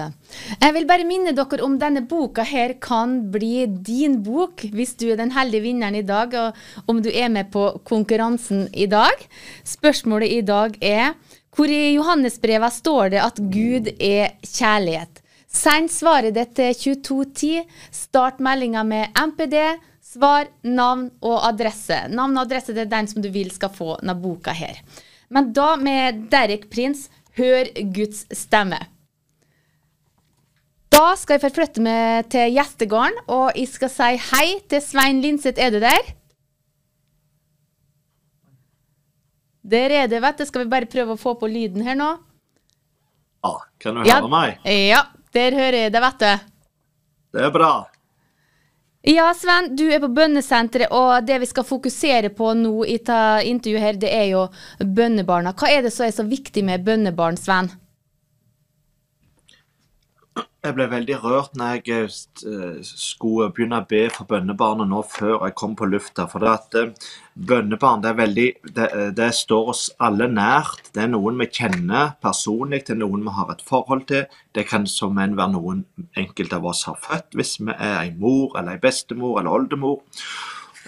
Jeg vil bare minne dere om denne boka her kan bli din bok hvis du er den heldige vinneren i dag, og om du er med på konkurransen i dag. Spørsmålet i dag er hvor i Johannesbrevet står det at Gud er kjærlighet? Send svaret ditt til 2210. Start meldinga med MPD Svar, navn og adresse. Navn og adresse det er den som du vil skal få denne boka her. Men da med Derek Prins, hør Guds stemme. Da skal jeg forflytte meg til gjestegården, og jeg skal si hei til Svein Linseth. Er du der? Der er du, vet du. Skal vi bare prøve å få på lyden her nå? Ja, kan du høre ja, meg? Ja, der hører jeg det, vet du. Det er bra. Ja, Sven, du er på bønnesenteret, og det vi skal fokusere på nå i intervjuet her, det er jo bønnebarna. Hva er det som er så viktig med bønnebarn, Sven? Jeg ble veldig rørt når jeg eh, skulle begynne å be for bønnebarnet nå før jeg kom på lufta. For det at eh, bønnebarn det, veldig, det, det, står oss alle nært. Det er noen vi kjenner personlig, det er noen vi har et forhold til. Det kan som enn være noen enkelte av oss har født, hvis vi er en mor eller en bestemor eller oldemor.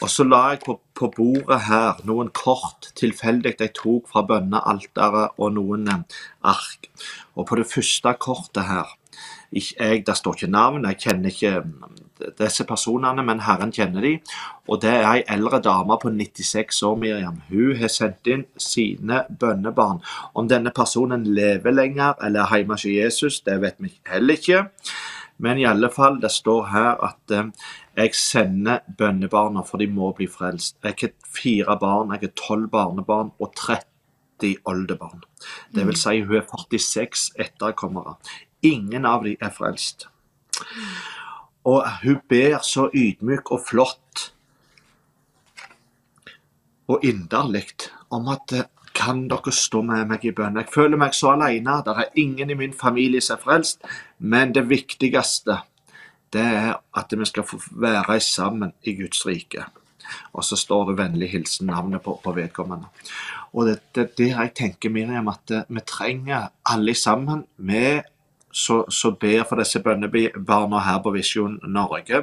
Og så la jeg på, på bordet her noen kort tilfeldig jeg tok fra bønnealteret og noen eh, ark. Og på det første kortet her jeg, Det står ikke navn, jeg kjenner ikke mm, disse personene, men Herren kjenner de. Og det er ei eldre dame på 96 år, Miriam. Hun har sendt inn sine bønnebarn. Om denne personen lever lenger eller er hjemme hos Jesus, det vet vi heller ikke. Men i alle fall, det står her at eh, jeg sender bønnebarna, for de må bli frelst. Jeg har fire barn, jeg har tolv barnebarn og 13 80 oldebarn. Det vil si hun er 46 etterkommere. Ingen av dem er frelst. Og hun ber så ydmyk og flott og inderlig om at eh, kan dere stå med meg i bønn? Jeg føler meg så alene. Det er ingen i min familie som er frelst. Men det viktigste det er at vi skal få være sammen i Guds rike. Og så står det vennlig hilsen navnet på, på vedkommende. Og det er der jeg tenker, Miriam, at eh, vi trenger alle sammen. Vi som ber for disse bønnebarna her på Visjon Norge,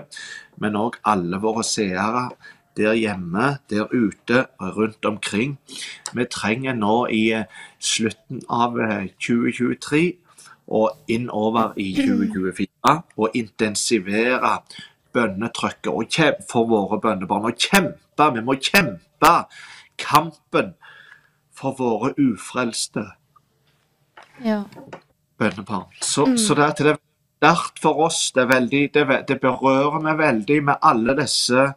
men òg alle våre seere der hjemme, der ute, rundt omkring. Vi trenger nå i eh, slutten av 2023 eh, og innover i 2024 å intensivere bønnetrykket for våre bønnebarn. Og kjempe, vi må kjempe kampen for våre ufrelste ja. Bønnebarn. Så, mm. så det, er sterkt for oss. Det, veldig, det, det berører meg veldig med alle disse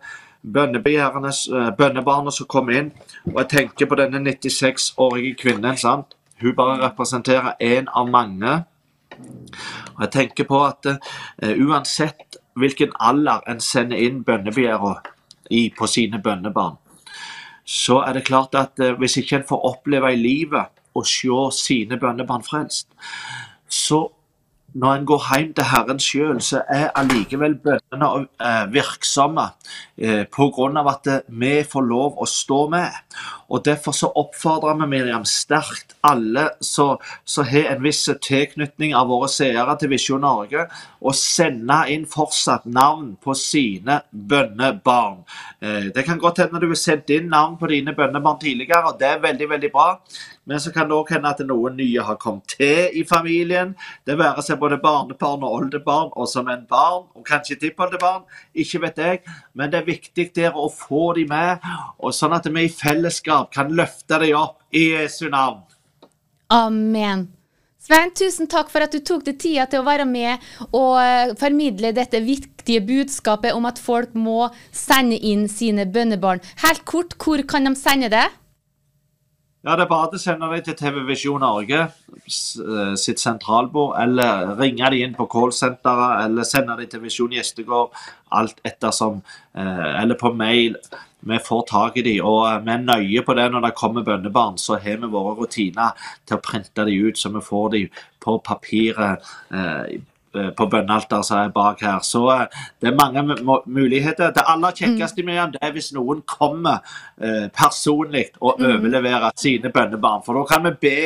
Eh, bønnebarna som kom inn. Og jeg tenker på denne 96-årige kvinnen. sant? Hun bare representerer én av mange. Og jeg tenker på at uh, uansett hvilken alder en sender inn bønnebegjæra på sine bønnebarn, så er det klart at uh, hvis ikke en får oppleve i livet å se sine bønnebarn frelst, så når en går hjem til Herren sjøl, så er allikevel bønnene eh, virksomme eh, pga. at vi får lov å stå med. Og Derfor så oppfordrer vi Miriam sterkt alle som har en viss tilknytning av våre seere til Visjon Norge, å sende inn fortsatt navn på sine bønnebarn. Eh, det kan godt hende du har sendt inn navn på dine bønnebarn tidligere, og det er veldig, veldig bra. Men så kan det òg hende at noen nye har kommet til i familien. Det være seg både barnebarn og oldebarn, og som en barn, og kanskje tippoldebarn. Ikke vet jeg. Men det er viktig der å få de med, og sånn at vi i fellesskap kan løfte deg opp i Jesu navn. Amen. Svein, tusen takk for at du tok deg tida til å være med og eh, formidle dette viktige budskapet om at folk må sende inn sine bønnebarn. Helt kort, hvor kan de sende det? Ja, Det er bare å sende dem til TV Visjon Norge eh, sitt sentralbord, eller ringe dem inn på callsenteret, eller sende dem til Visjon Gjestegård, alt ettersom, eh, eller på mail. Vi får tak i dem, og eh, vi er nøye på det når det kommer bønnebarn. Så har vi våre rutiner til å printe dem ut, så vi får dem på papiret Eh, på bønnealteret som er bak her. Så eh, det er mange muligheter. Det aller kjekkeste med det er hvis noen kommer eh, personlig og mm. overleverer sine bønnebarn. For da kan vi be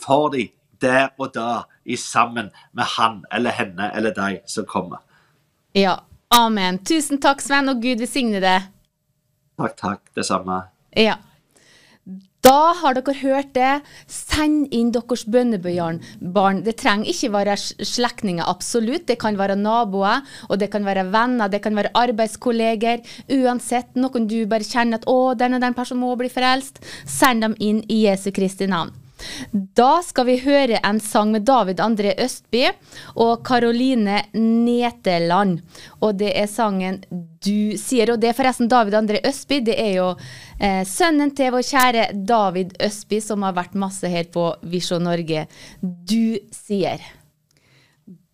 for dem der og da i sammen med han eller henne eller de som kommer. Ja. Amen. Tusen takk, Sven, og Gud velsigne det. Takk, takk. Det samme. Ja. Da har dere hørt det. Send inn deres bønnebarn. Det trenger ikke være slektninger, absolutt. Det kan være naboer, og det kan være venner, det kan være arbeidskolleger. Uansett, noen du bare kjenner at 'å, den og den personen må bli frelst', send dem inn i Jesu Kristi navn. Da skal vi høre en sang med David André Østby og Karoline Neteland. Og det er sangen 'Du sier'. Og det er forresten David André Østby. Det er jo eh, sønnen til vår kjære David Østby, som har vært masse her på Visjon Norge. 'Du sier'.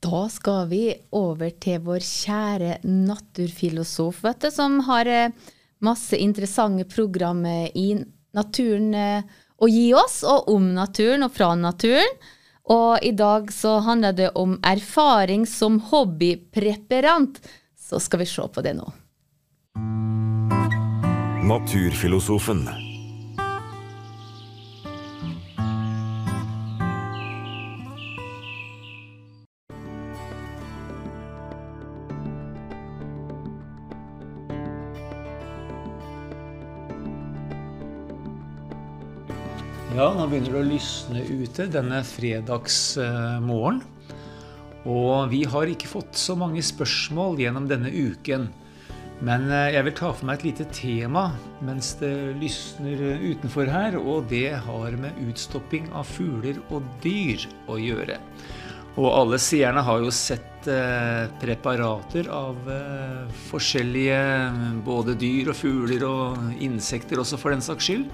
Da skal vi over til vår kjære naturfilosof, vet du, som har eh, masse interessante program i naturen eh, å gi oss, og om naturen og fra naturen. Og i dag så handler det om erfaring som hobbypreparant. Så skal vi se på det nå. Naturfilosofen. Ja, nå begynner det å lysne ute denne fredagsmorgen. Og vi har ikke fått så mange spørsmål gjennom denne uken. Men eh, jeg vil ta for meg et lite tema mens det lysner utenfor her, og det har med utstopping av fugler og dyr å gjøre. Og alle seerne har jo sett eh, preparater av eh, forskjellige både dyr og fugler og insekter også, for den saks skyld.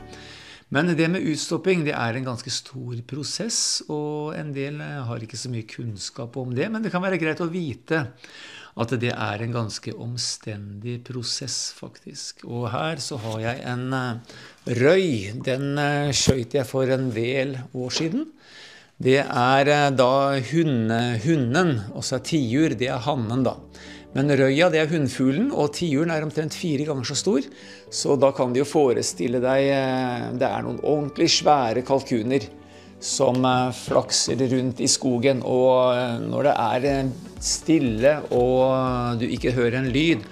Men det med utstopping det er en ganske stor prosess, og en del eh, har ikke så mye kunnskap om det. Men det kan være greit å vite at det er en ganske omstendig prosess, faktisk. Og her så har jeg en uh, røy. Den skøyt jeg for en del år siden. Det er da hunne, hunnen, altså tiur, det er hannen, da. Men røya det er hunnfuglen, og tiuren er omtrent fire ganger så stor. Så da kan de jo forestille deg eh, Det er noen ordentlig svære kalkuner som eh, flakser rundt i skogen. Og eh, når det er stille og du ikke hører en lyd,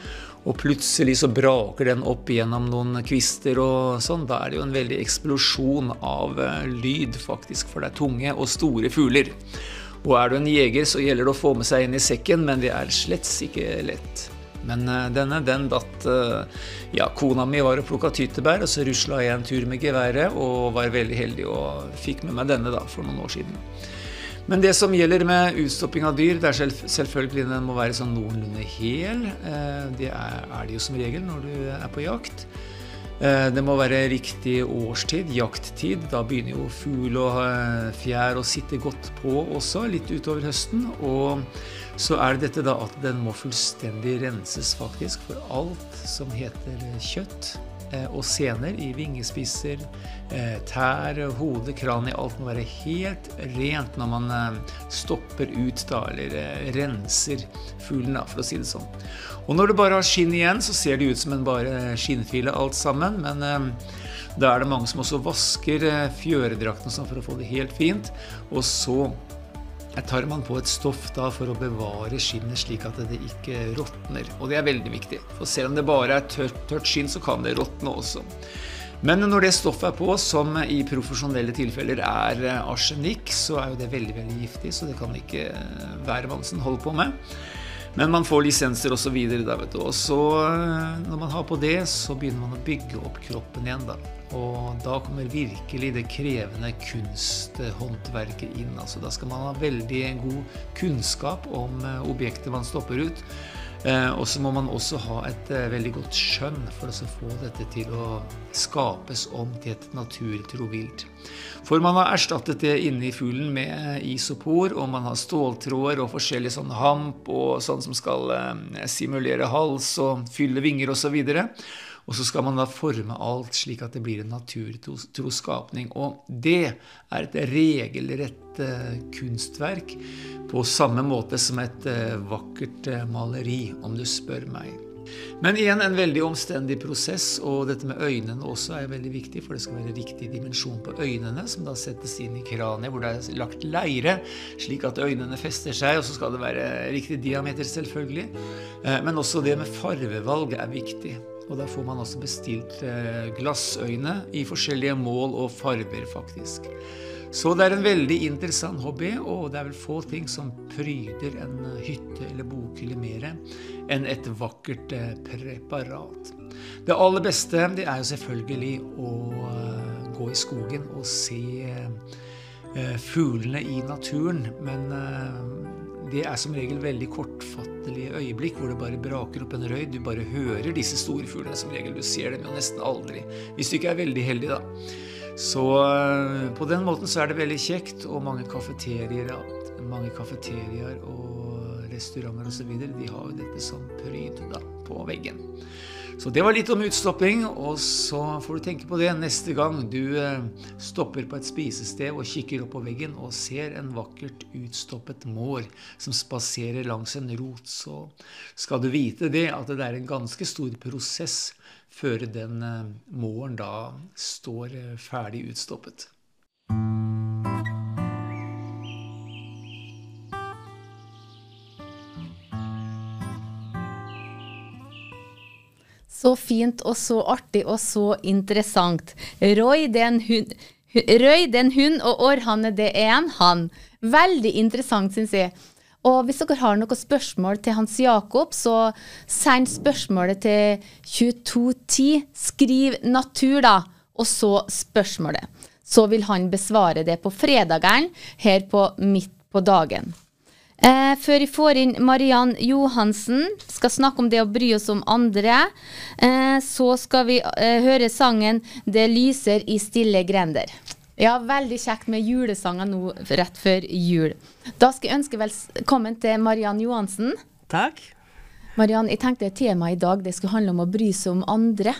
og plutselig så braker den opp gjennom noen kvister og sånn, da er det jo en veldig eksplosjon av lyd, faktisk, for det er tunge og store fugler. Og er du en jeger, så gjelder det å få med seg inn i sekken, men det er slett ikke lett. Men uh, denne, den datt uh, Ja, kona mi var og plukka tyttebær, og så rusla jeg en tur med geværet og var veldig heldig og fikk med meg denne da, for noen år siden. Men det som gjelder med utstopping av dyr, det er selv, selvfølgelig den må være sånn noenlunde hel. Uh, det er, er det jo som regel når du er på jakt. Eh, det må være riktig årstid, jakttid. Da begynner jo fugl og eh, fjær å sitte godt på også, litt utover høsten. Og så er det dette da at den må fullstendig renses, faktisk, for alt som heter kjøtt eh, og sener i vingespisser, tær, hode, kranie. Alt må være helt rent når man stopper ut da, eller renser fuglen, for å si det sånn. Og når du bare har skinn igjen, så ser det ut som en bare skinnfile alt sammen. Men eh, da er det mange som også vasker eh, fjøredraktene sånn for å få det helt fint. Og så tar man på et stoff da for å bevare skinnet slik at det ikke råtner. Og det er veldig viktig. For selv om det bare er tørt, tørt skinn, så kan det råtne også. Men når det stoffet er på, som i profesjonelle tilfeller er eh, arsenikk, så er jo det veldig veldig giftig, så det kan ikke hvermannsen holde på med. Men man får lisenser osv. Og, og så, eh, når man har på det, så begynner man å bygge opp kroppen igjen. da. Og da kommer virkelig det krevende kunsthåndverket inn. Altså, da skal man ha veldig god kunnskap om eh, objektet man stopper ut. Eh, og så må man også ha et eh, veldig godt skjønn for å få dette til å skapes om til et naturtro vilt. For man har erstattet det inni fuglen med eh, isopor, og man har ståltråder og forskjellig sånn hamp og sånn som skal simulere hals og fylle vinger osv. Og, så og så skal man da forme alt slik at det blir en naturtroskapning. Og det er et regelrett uh, kunstverk på samme måte som et uh, vakkert uh, maleri, om du spør meg. Men igjen en veldig omstendig prosess, og dette med øynene også er veldig viktig, for det skal være riktig dimensjon på øynene, som da settes inn i kraniet, hvor det er lagt leire, slik at øynene fester seg, og så skal det være riktig diameter, selvfølgelig. Men også det med farvevalg er viktig. Og der får man også bestilt eh, glassøyne i forskjellige mål og farver, faktisk. Så det er en veldig interessant hobby, og det er vel få ting som pryder en hytte eller bokhylle mer enn et vakkert eh, preparat. Det aller beste det er jo selvfølgelig å eh, gå i skogen og se fuglene i naturen, men det er som regel veldig kortfattelige øyeblikk hvor det bare braker opp en røy. Du bare hører disse store fuglene som regel. Du ser dem jo nesten aldri. Hvis du ikke er veldig heldig, da. Så eh, på den måten så er det veldig kjekt, og mange kafeterier, mange kafeterier og restauranter osv. de har jo dette som pryd da, på veggen. Så det var litt om utstopping, og så får du tenke på det neste gang du eh, stopper på et spisested og kikker opp på veggen og ser en vakkert utstoppet mår som spaserer langs en rot. Så skal du vite det at det er en ganske stor prosess før den eh, måren da står eh, ferdig utstoppet. Så fint og så artig og så interessant. Roy, det er en hund. Røy, det er en hund, og Århanne, det er en han. Veldig interessant, syns jeg. Og hvis dere har noen spørsmål til Hans Jakob, så send spørsmålet til 2210. Skriv 'natur', da, og så spørsmålet. Så vil han besvare det på fredagene her på Midt på dagen. Eh, før vi får inn Mariann Johansen, skal snakke om det å bry oss om andre, eh, så skal vi eh, høre sangen 'Det lyser i stille grender'. Ja, veldig kjekt med julesanger nå rett før jul. Da skal jeg ønske velkommen til Mariann Johansen. Takk. Mariann, jeg tenkte temaet i dag det skulle handle om å bry seg om andre.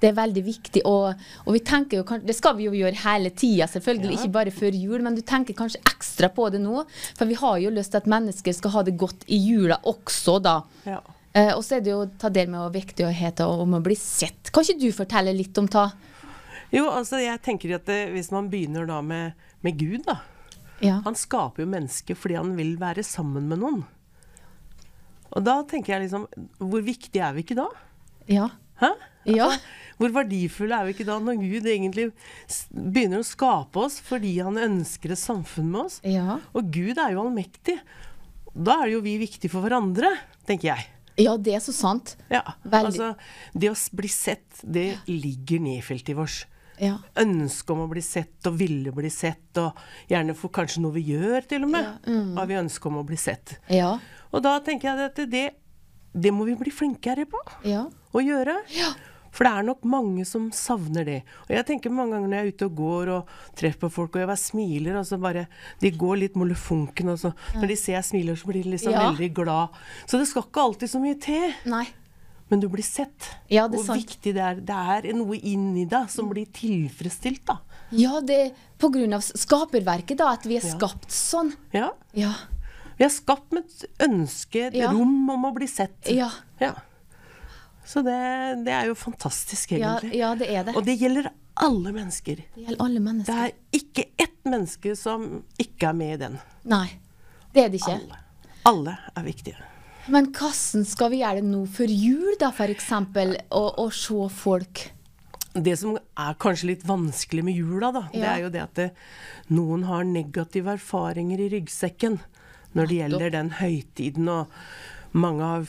Det er veldig viktig, og, og vi tenker jo, det skal vi jo gjøre hele tida, selvfølgelig, Ja. ikke bare før jul, men du tenker kanskje ekstra på det nå, for vi har jo lyst til at mennesker skal ha det godt i jula også, da. Ja. Eh, og så er det jo ta del med viktigheten om å bli sett. Kan ikke du fortelle litt om ta? Jo, altså jeg tenker at det, hvis man begynner da med, med Gud, da. Ja. Han skaper jo mennesker fordi han vil være sammen med noen. Og da tenker jeg liksom Hvor viktig er vi ikke da? Ja. Hæ? Ja. Altså, hvor verdifulle er vi ikke da når Gud egentlig begynner å skape oss fordi han ønsker et samfunn med oss? Ja. Og Gud er jo allmektig. Da er jo vi viktige for hverandre, tenker jeg. Ja, det er så sant. Ja, Veldig. altså Det å bli sett, det ligger nedfelt i oss. Ja. Ønske om å bli sett og ville bli sett, og gjerne for kanskje noe vi gjør, til og med. mm. Har vi ønske om å bli sett. Ja. Og da tenker jeg at det, det må vi bli flinkere på Ja. å gjøre. For det er nok mange som savner det. Og jeg tenker mange ganger når jeg er ute og går og treffer folk, og jeg bare smiler, og så bare De går litt molefonken, og så når de ser jeg smiler, så blir de liksom Ja. veldig glad. Så det skal ikke alltid så mye til. Nei. Men du blir sett. Ja, det er Hvor sant. viktig det er. Det er noe inni deg som blir tilfredsstilt, da. Ja, det er på grunn av skaperverket, da, at vi er Ja. skapt sånn. Ja. Ja. Vi er skapt med et ønske, et Ja. rom om å bli sett. Ja. Ja. Så det, det er jo fantastisk, egentlig. ja, det er det. Og det gjelder alle mennesker. Det gjelder alle mennesker. Det er ikke ett menneske som ikke er med i den. Nei, det er det ikke. Alle. Alle er viktige. Men hvordan skal vi gjøre det nå før jul, da, eksempel, å, se folk? Det som er kanskje litt vanskelig med jula, da, det er jo det at det, noen har negative erfaringer i ryggsekken når det gjelder den høytiden. og mange har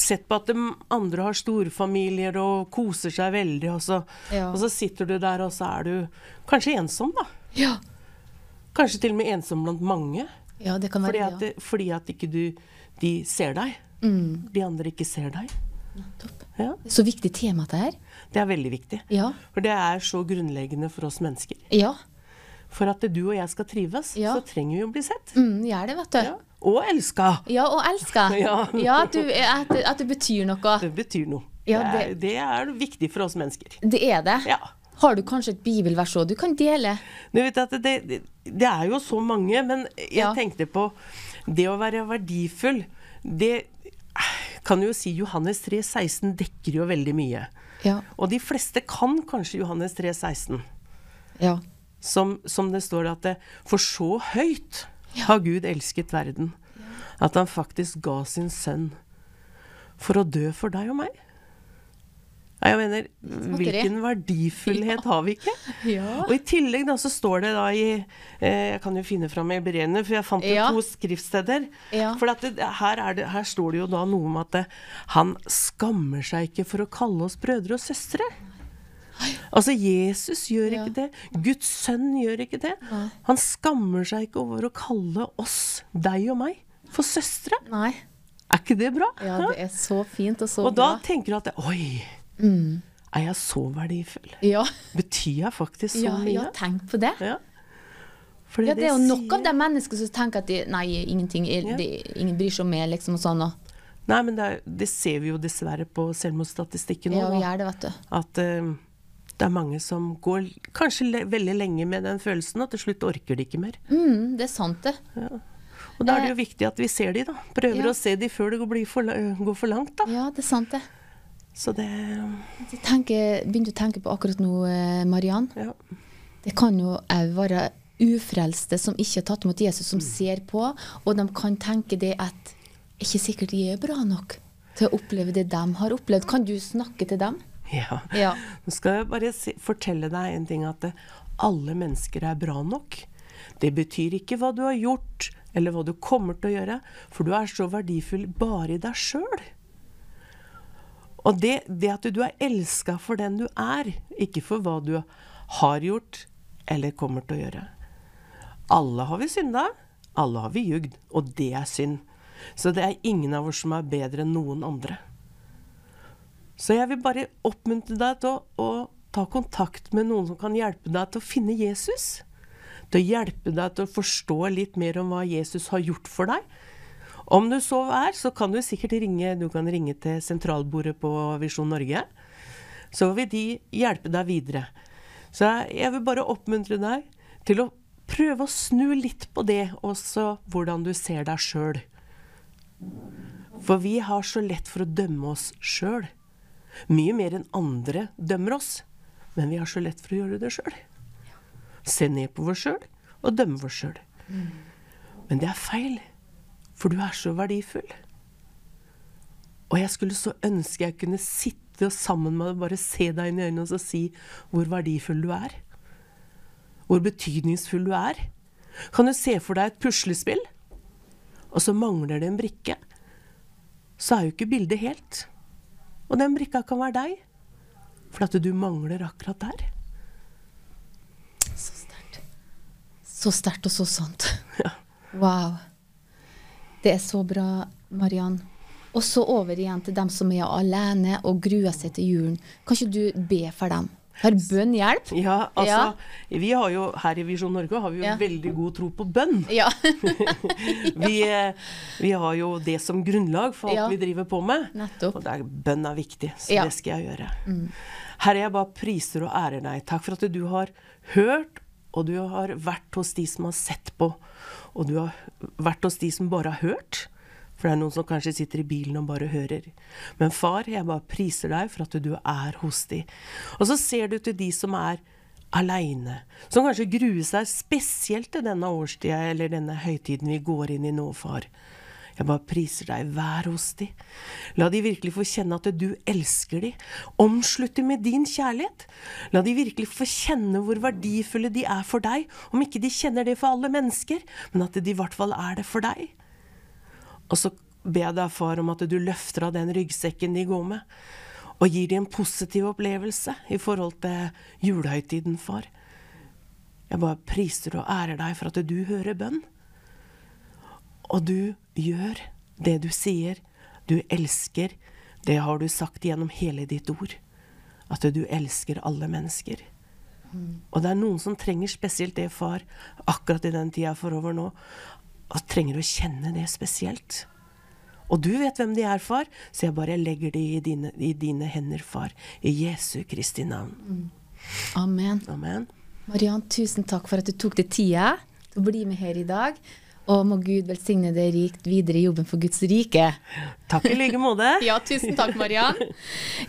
sett på at de andre har storfamilier og koser seg veldig, og så, Ja. og så sitter du der, og så er du kanskje ensom, da. Ja. Kanskje til og med ensom blant mange. Ja, det kan Fordi være at, det. ja. fordi at ikke du, de ser deg. Mm. De andre ikke ser deg. Ja, så viktig tema det er. det er veldig viktig. Ja. For det er så grunnleggende for oss mennesker. Ja. For at du og jeg skal trives, så trenger vi å bli sett. Mm, jeg er det, vet du. Ja. Og elska. Ja, og elska. Ja. at, du, at, det- at det betyr noe. Det betyr noe. Ja, det, er, det er viktig for oss mennesker. Det er det. Ja. Har du kanskje et bibelvers òg du kan dele? Du vet at det, det, det er jo så mange, men jeg Ja. tenkte på det å være verdifull. Det kan jo si Johannes 3, 16 dekker jo veldig mye. Ja. Og de fleste kan kanskje Johannes 3, 16. Ja. Som, som det står at det, For så høyt har Gud elsket verden, at han faktisk ga sin sønn for å dø for deg og meg. Jeg mener, hvilken verdifullhet har vi ikke? Ja. Og i tillegg da, så står det da i eh, Jeg kan jo finne fram i breene, for jeg fant jo Ja. to skriftsteder. Ja. For at det, her, er det, her står det jo da noe om at det, han skammer seg ikke for å kalle oss brødre og søstre. Altså, Jesus gjør ikke det. Guds sønn gjør ikke det. Han skammer seg ikke over å kalle oss, deg og meg, for søstre. Nei. Er ikke det bra? Ja, det er så fint og så bra. og da bra. tenker du at Oi, Mm. er jeg så verdifull? Ja. Betyr jeg faktisk så Ja, mye? ja, tenk på det. Ja. Ja, det er jo nok sier- av de menneskene som tenker at de, nei, ingenting, Ja. de, ingen bryr seg om meg, liksom, og sånn. Og. Nei, men det, er, det ser vi jo dessverre på selvmordsstatistikken nå. Ja, vi gjør det, vet du. At eh, det er mange som går kanskje le veldig lenge med den følelsen, og til slutt orker de ikke mer. Mm, det er sant, det. Og da er det jo viktig at vi ser de da. Prøver Ja. å se de før det blir for, går for langt, da. Ja, det er sant, det. Så det Jeg tenker, begynte å tenke på akkurat nå, eh, Mariann. Ja. Det kan jo òg være ufrelste som ikke har tatt imot Jesus, Mm. som ser på, og de kan tenke det at ikke sikkert de er bra nok til å oppleve det de har opplevd. Kan du snakke til dem? Ja. Ja. Nå skal jeg bare si, fortelle deg en ting, at det, alle mennesker er bra nok. Det betyr ikke hva du har gjort, eller hva du kommer til å gjøre, for du er så verdifull bare i deg sjøl. Og det, det at du er elska for den du er, ikke for hva du har gjort eller kommer til å gjøre. Alle har vi synda. Alle har vi jugd, og det er synd. Så det er ingen av oss som er bedre enn noen andre. Så jeg vil bare oppmuntre deg til å, å ta kontakt med noen som kan hjelpe deg til å finne Jesus. Til å hjelpe deg til å forstå litt mer om hva Jesus har gjort for deg. Om du så er, så kan du sikkert ringe, du kan ringe til sentralbordet på Visjon Norge. Så vil de hjelpe deg videre. Så jeg vil bare oppmuntre deg til å prøve å snu litt på det, også hvordan du ser deg sjøl. For vi har så lett for å dømme oss sjøl. Mye mer enn andre dømmer oss. Men vi har så lett for å gjøre det sjøl. Se ned på oss sjøl og dømme oss sjøl. Men det er feil, for du er så verdifull. Og jeg skulle så ønske jeg kunne sitte sammen med deg bare se deg inn i øynene og si hvor verdifull du er. Hvor betydningsfull du er. Kan du se for deg et puslespill, og så mangler det en brikke? Så er jo ikke bildet helt. Og den brikka kan være deg, for at du mangler akkurat der. Så sterkt. Så sterkt og så sant. Wow. Det er så bra, Mariann. Og så over igjen til dem som er alene og gruer seg til julen. Kan ikke du be for dem? Har bønn hjelp? Ja, altså, vi har jo her i Visjon Norge har vi jo Ja. veldig god tro på bønn. Ja. vi, eh, vi har jo det som grunnlag for alt Ja. vi driver på med. Nettopp. Og det er, bønn er viktig, så Ja. det skal jeg gjøre. Mm. Herre, jeg bare priser og ærer deg. Takk for at du har hørt, og du har vært hos de som har sett på. Og du har vært hos de som bare har hørt. For det er noen som kanskje sitter i bilen og bare hører. Men far, jeg bare priser deg for at du er hos de. Og så ser du til de som er aleine, som kanskje gruer seg spesielt til denne årstida eller denne høytiden vi går inn i nå, far. Jeg bare priser deg, vær hos de. La de virkelig få kjenne at du elsker de. Omslutt dem med din kjærlighet. La de virkelig få kjenne hvor verdifulle de er for deg, om ikke de kjenner det for alle mennesker, men at de i hvert fall er det for deg. Og så ber jeg deg, far, om at du løfter av den ryggsekken de går med, og gir dem en positiv opplevelse i forhold til julehøytiden, far. Jeg bare priser og ærer deg for at du hører bønn. Og du gjør det du sier. Du elsker. Det har du sagt gjennom hele ditt ord. At du elsker alle mennesker. Og det er noen som trenger spesielt det, far, akkurat i den tida forover nå. Og trenger å kjenne det spesielt. Og du vet hvem de er, far, så jeg bare legger de i dine, i dine hender, far. I Jesu Kristi navn. Amen. Amen. Mariann, tusen takk for at du tok deg tida til å bli med her i dag. Og må Gud velsigne deg rikt videre i jobben for Guds rike. Takk i like måte. ja, tusen takk, Mariann.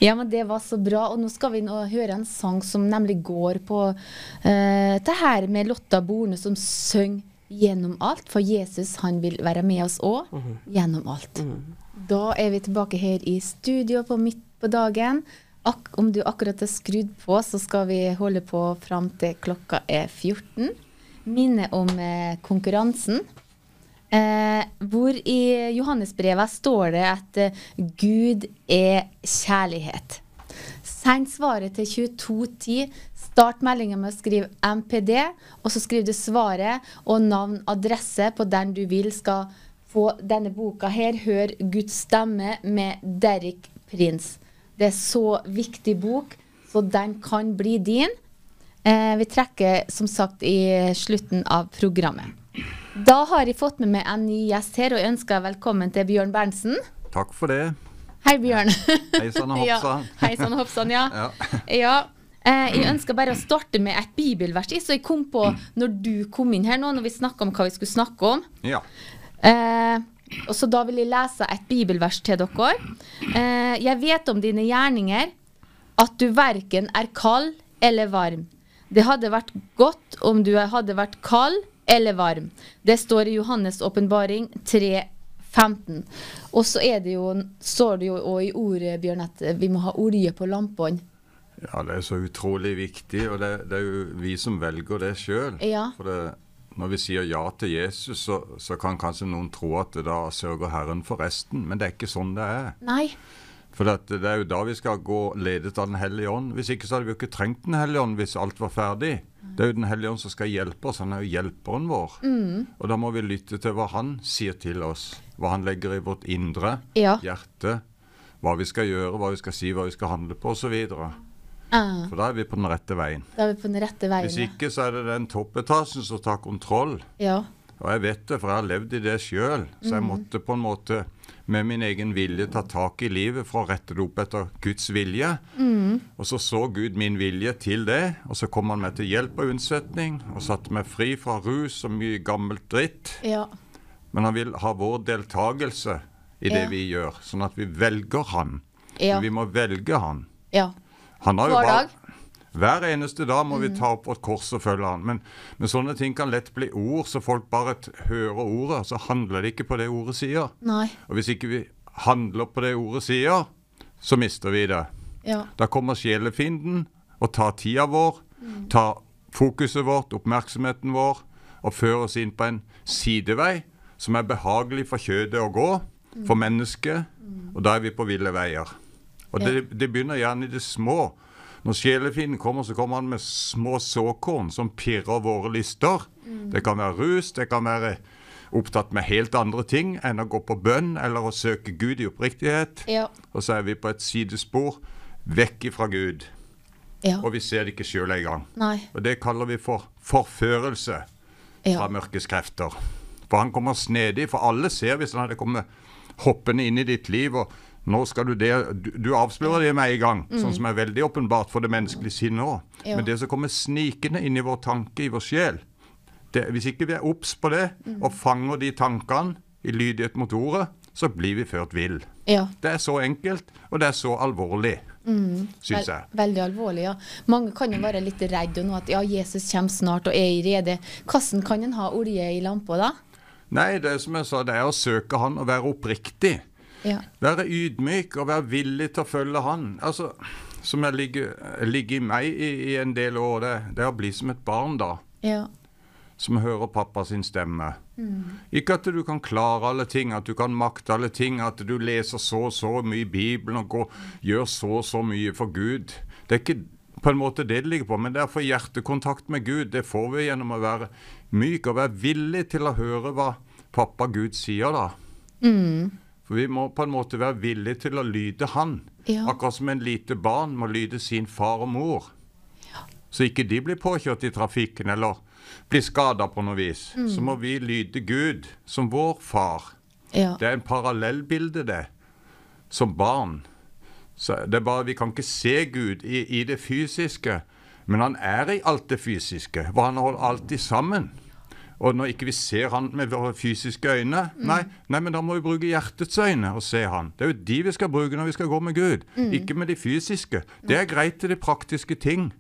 Ja, men det var så bra. Og nå skal vi nå høre en sang som nemlig går på uh, det her med Lotta Borne som synger gjennom alt. For Jesus, han vil være med oss òg gjennom alt. Da er vi tilbake her i studio på Midt på dagen. Ak om du akkurat er skrudd på, så skal vi holde på fram til klokka er 14. Minne om eh, konkurransen. Eh, hvor i Johannesbrevet står det at eh, Gud er kjærlighet. Send svaret til 2210. Start meldinga med å skrive MPD, og så skriver du svaret og navn, adresse på den du vil skal få denne boka her. Hør Guds stemme med Derek Prins. Det er så viktig bok, så den kan bli din. Eh, vi trekker som sagt i slutten av programmet. Da har jeg fått med meg en ny gjest her, og jeg ønsker velkommen til Bjørn Berntsen. Takk for det. Hei, Bjørn. Hei sann og Ja. Hei sann og hoppsann, ja. Ja. ja. Eh, jeg ønsker bare å starte med et bibelvers, så jeg kom på når du kom inn her nå, når vi snakka om hva vi skulle snakke om. Ja. Eh, og så da vil jeg lese et bibelvers til dere. Eh, jeg vet om dine gjerninger, at du verken er kald eller varm. Det hadde vært godt om du hadde vært kald eller varm. Det står i Johannes' åpenbaring 3.15. Og så er det jo, står det jo i ordet, Bjørn, at vi må ha olje på lampene. Ja, det er så utrolig viktig, og det, det er jo vi som velger det sjøl. Ja. For det, når vi sier ja til Jesus, så, så kan kanskje noen tro at da sørger Herren for resten, men det er ikke sånn det er. Nei. For det, det er jo da vi skal gå ledet av Den hellige ånd. Hvis ikke så hadde vi jo ikke trengt Den hellige ånd hvis alt var ferdig. Det er jo Den hellige ånd som skal hjelpe oss. Han er jo hjelperen vår. Mm. Og da må vi lytte til hva han sier til oss. Hva han legger i vårt indre, Ja. hjerte. Hva vi skal gjøre, hva vi skal si, hva vi skal handle på osv. Ah, For da er vi på den rette veien. da er vi på den rette veien. Hvis ikke så er det den toppetasjen som tar kontroll. Ja. Og jeg vet det, for jeg har levd i det sjøl. Så jeg Mhm. måtte på en måte med min egen vilje ta tak i livet for å rette det opp etter Guds vilje. Mm. Og så så Gud min vilje til det, og så kom han meg til hjelp og unnsetning og satte meg fri fra rus og mye gammelt dritt. Ja. Men han vil ha vår deltakelse i det Ja. vi gjør, sånn at vi velger han. Ja. Vi må velge han. ja. Han har jo Hver dag. Hver eneste dag må Mm. vi ta opp vårt kors og følge han. Men, men sånne ting kan lett bli ord, så folk bare hører ordet, så handler det ikke på det ordet sier. Nei. Og hvis ikke vi handler på det ordet sier, så mister vi det. Ja. Da kommer sjelefienden og tar tida vår, Mm. tar fokuset vårt, oppmerksomheten vår, og fører oss inn på en sidevei som er behagelig for kjødet å gå, Mm. for mennesket, og da er vi på ville veier. Og det, det begynner gjerne i det små. Når sjelefienden kommer, så kommer han med små såkorn som pirrer våre lyster. Mm. Det kan være rus, det kan være opptatt med helt andre ting enn å gå på bønn eller å søke Gud i oppriktighet. Ja. Og så er vi på et sidespor vekk ifra Gud. Ja. Og vi ser det ikke sjøl engang. Og det kaller vi for forførelse Ja. fra mørkes krefter. For han kommer snedig, for alle ser hvis han hadde kommet hoppende inn i ditt liv. og nå skal Du det, du, du avslører det med en gang, Mm. sånn som er veldig åpenbart for det menneskelige sinnet òg. Men det som kommer snikende inn i vår tanke, i vår sjel det, Hvis ikke vi er obs på det, Mm. og fanger de tankene i lydighet mot ordet, så blir vi ført vill. Ja. Det er så enkelt, og det er så alvorlig, Mm. syns jeg. Veldig alvorlig, ja. Mange kan jo være litt redde nå at ja, Jesus kommer snart og er i rede. Hvordan kan en ha olje i lampa da? Nei, det er som jeg sa, det er å søke Han og være oppriktig. Ja. Være ydmyk og være villig til å følge Han. Altså, Som jeg ligger, ligger i meg i, i en del år, det, det å bli som et barn, da. Ja. Som hører pappa sin stemme. Mm. Ikke at du kan klare alle ting, at du kan makte alle ting, at du leser så og så mye i Bibelen og går, gjør så og så mye for Gud. Det er ikke på en måte det det ligger på, men det er å få hjertekontakt med Gud. Det får vi gjennom å være myk og være villig til å høre hva pappa Gud sier, da. Mm. For vi må på en måte være villige til å lyde Han. Ja. Akkurat som en lite barn må lyde sin far og mor. Så ikke de blir påkjørt i trafikken eller blir skada på noe vis. Mm. Så må vi lyde Gud som vår far. Ja. Det er en parallellbilde, det. Som barn. Så det er bare, Vi kan ikke se Gud i, i det fysiske, men han er i alt det fysiske. For han holder alltid sammen. Og når ikke vi ser han med våre fysiske øyne, Mm. nei, nei, men da må vi bruke hjertets øyne og se han. Det er jo de vi skal bruke når vi skal gå med Gud, Mm. ikke med de fysiske. Det er greit til de praktiske ting.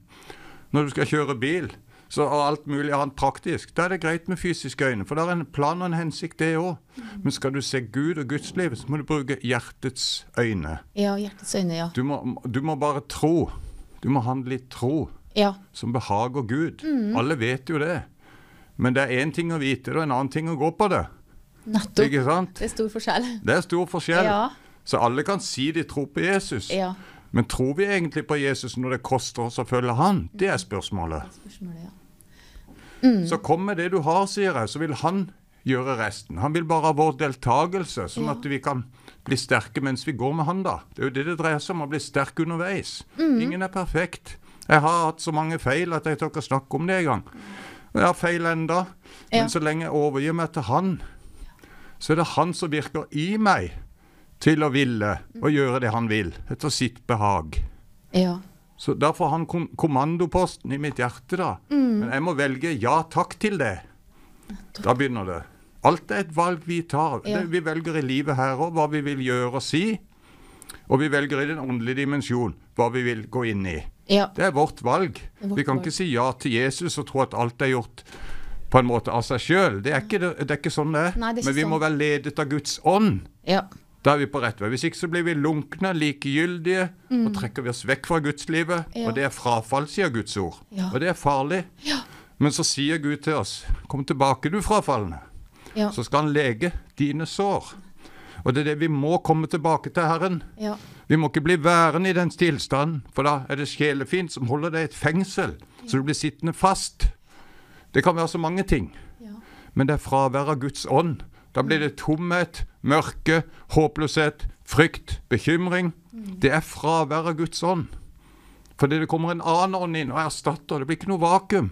Når du skal kjøre bil så, og alt mulig annet praktisk, da er det greit med fysiske øyne, for det er en plan og en hensikt, det òg. Men skal du se Gud og Guds liv, så må du bruke hjertets øyne. Ja, hjertets øyne, ja. Du må, du må bare tro. Du må handle i tro Ja. som behager Gud. Mm. Alle vet jo det. Men det er én ting å vite det, og en annen ting å gå på det. Nettopp. Det er stor forskjell. Det er stor forskjell. Ja. Så alle kan si de tror på Jesus. Ja. Men tror vi egentlig på Jesus når det koster oss å følge han? Det er spørsmålet. Spørsmålet, ja. Mm. Så kom med det du har, sier jeg, så vil han gjøre resten. Han vil bare ha vår deltakelse, sånn Ja. at vi kan bli sterke mens vi går med han, da. Det er jo det det dreier seg om, å bli sterk underveis. Mm. Ingen er perfekt. Jeg har hatt så mange feil at jeg tør ikke snakke om det engang. Har feil enda. Ja. Men så lenge jeg overgir meg til han, så er det han som virker i meg til å ville og gjøre det han vil, etter sitt behag. Ja. Så da får han kom kommandoposten i mitt hjerte, da. Mm. Men jeg må velge ja takk til det. Da begynner det. Alt er et valg vi tar. Ja. Det, vi velger i livet her òg hva vi vil gjøre og si. Og vi velger i den åndelige dimensjon hva vi vil gå inn i. Ja. Det er vårt valg. er vårt vi kan valg. ikke si ja til Jesus og tro at alt er gjort på en måte av seg sjøl. Det, det, er ikke sånn det er. Nei, det er Men vi må sånn. være ledet av Guds ånd. Ja. Da er vi på rett vei. Hvis ikke så blir vi lunkne, likegyldige, Mm. og trekker vi oss vekk fra gudslivet. Ja. Og det er frafall, sier Guds ord. Ja. Og det er farlig. Men så sier Gud til oss, kom tilbake du frafallende. Ja. Så skal han lege dine sår. Og det er det vi må komme tilbake til Herren. Vi må ikke bli værende i den tilstanden, for da er det sjelefint som holder deg i et fengsel, så du blir sittende fast. Det kan være så mange ting. Men det er fravær av Guds ånd. Da blir det tomhet, mørke, håpløshet, frykt, bekymring. Det er fravær av Guds ånd. Fordi det kommer en annen ånd inn og erstatter. Det blir ikke noe vakuum.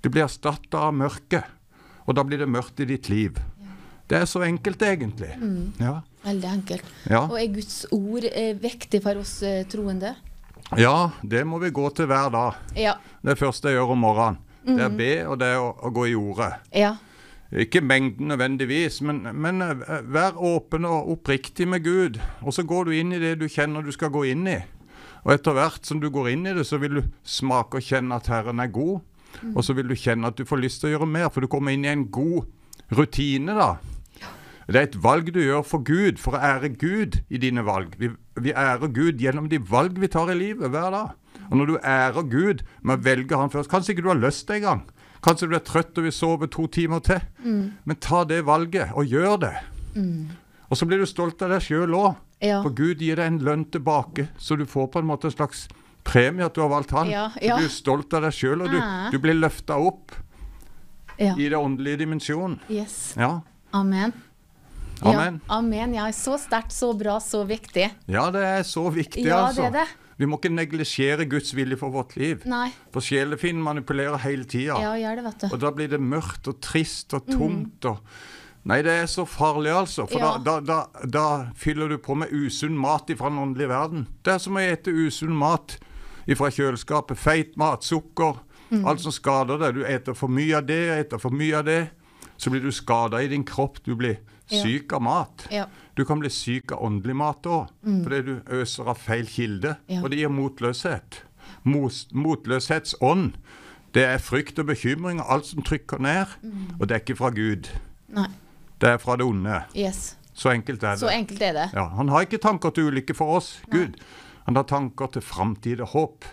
Det blir erstatta av mørke. Og da blir det mørkt i ditt liv. Det er så enkelt, egentlig. Mm. Ja. Veldig enkelt. Ja. Og er Guds ord eh, viktig for oss eh, troende? ja, det må vi gå til hver dag. Ja. Det første jeg gjør om morgenen. Det er å be, og det er å, å gå i ordet. Ja. Ikke mengden nødvendigvis, men, men eh, vær åpen og oppriktig med Gud. Og så går du inn i det du kjenner du skal gå inn i. Og etter hvert som du går inn i det, så vil du smake og kjenne at Herren er god. Mm. Og så vil du kjenne at du får lyst til å gjøre mer, for du kommer inn i en god rutine da. Det er et valg du gjør for Gud, for å ære Gud i dine valg. Vi, vi ærer Gud gjennom de valg vi tar i livet hver dag. Og når du ærer Gud med å velge Han først Kanskje ikke du har lyst en gang. Kanskje du er trøtt og vil sove to timer til. Mm. Men ta det valget, og gjør det. Mm. Og så blir du stolt av deg sjøl òg. Ja. For Gud gir deg en lønn tilbake, så du får på en måte en slags premie at du har valgt Han. Ja, ja. Du er stolt av deg sjøl, og du, du blir løfta opp Ja. i det åndelige dimensjonen. Yes. Ja. Amen. Amen. Ja, amen. Ja, så sterkt, så bra, så viktig. Ja, det er så viktig, Ja, altså. det er det. Vi må ikke neglisjere Guds vilje for vårt liv. Nei. For sjelefienden manipulerer hele tida. Ja, gjør det, vet du. Og da blir det mørkt og trist og Mm. tomt og Nei, det er så farlig, altså. For Ja. da, da, da, da fyller du på med usunn mat fra den åndelige verden. Det er som å ete usunn mat fra kjøleskapet. Feit mat, sukker, Mm. alt som skader deg. Du eter for mye av det, eter for mye av det. Så blir du skada i din kropp. Du blir. Syk av mat. Ja. Du kan bli syk av åndelig mat òg, Mm. fordi du øser av feil kilde. Og det gir motløshet. Mos, motløshetsånd, det er frykt og bekymring og alt som trykker ned. Mm. Og det er ikke fra Gud. Nei. Det er fra det onde. Yes. Så enkelt er det. Så enkelt er det. Ja, han har ikke tanker til ulykke for oss, Gud. Han har tanker til framtid og håp.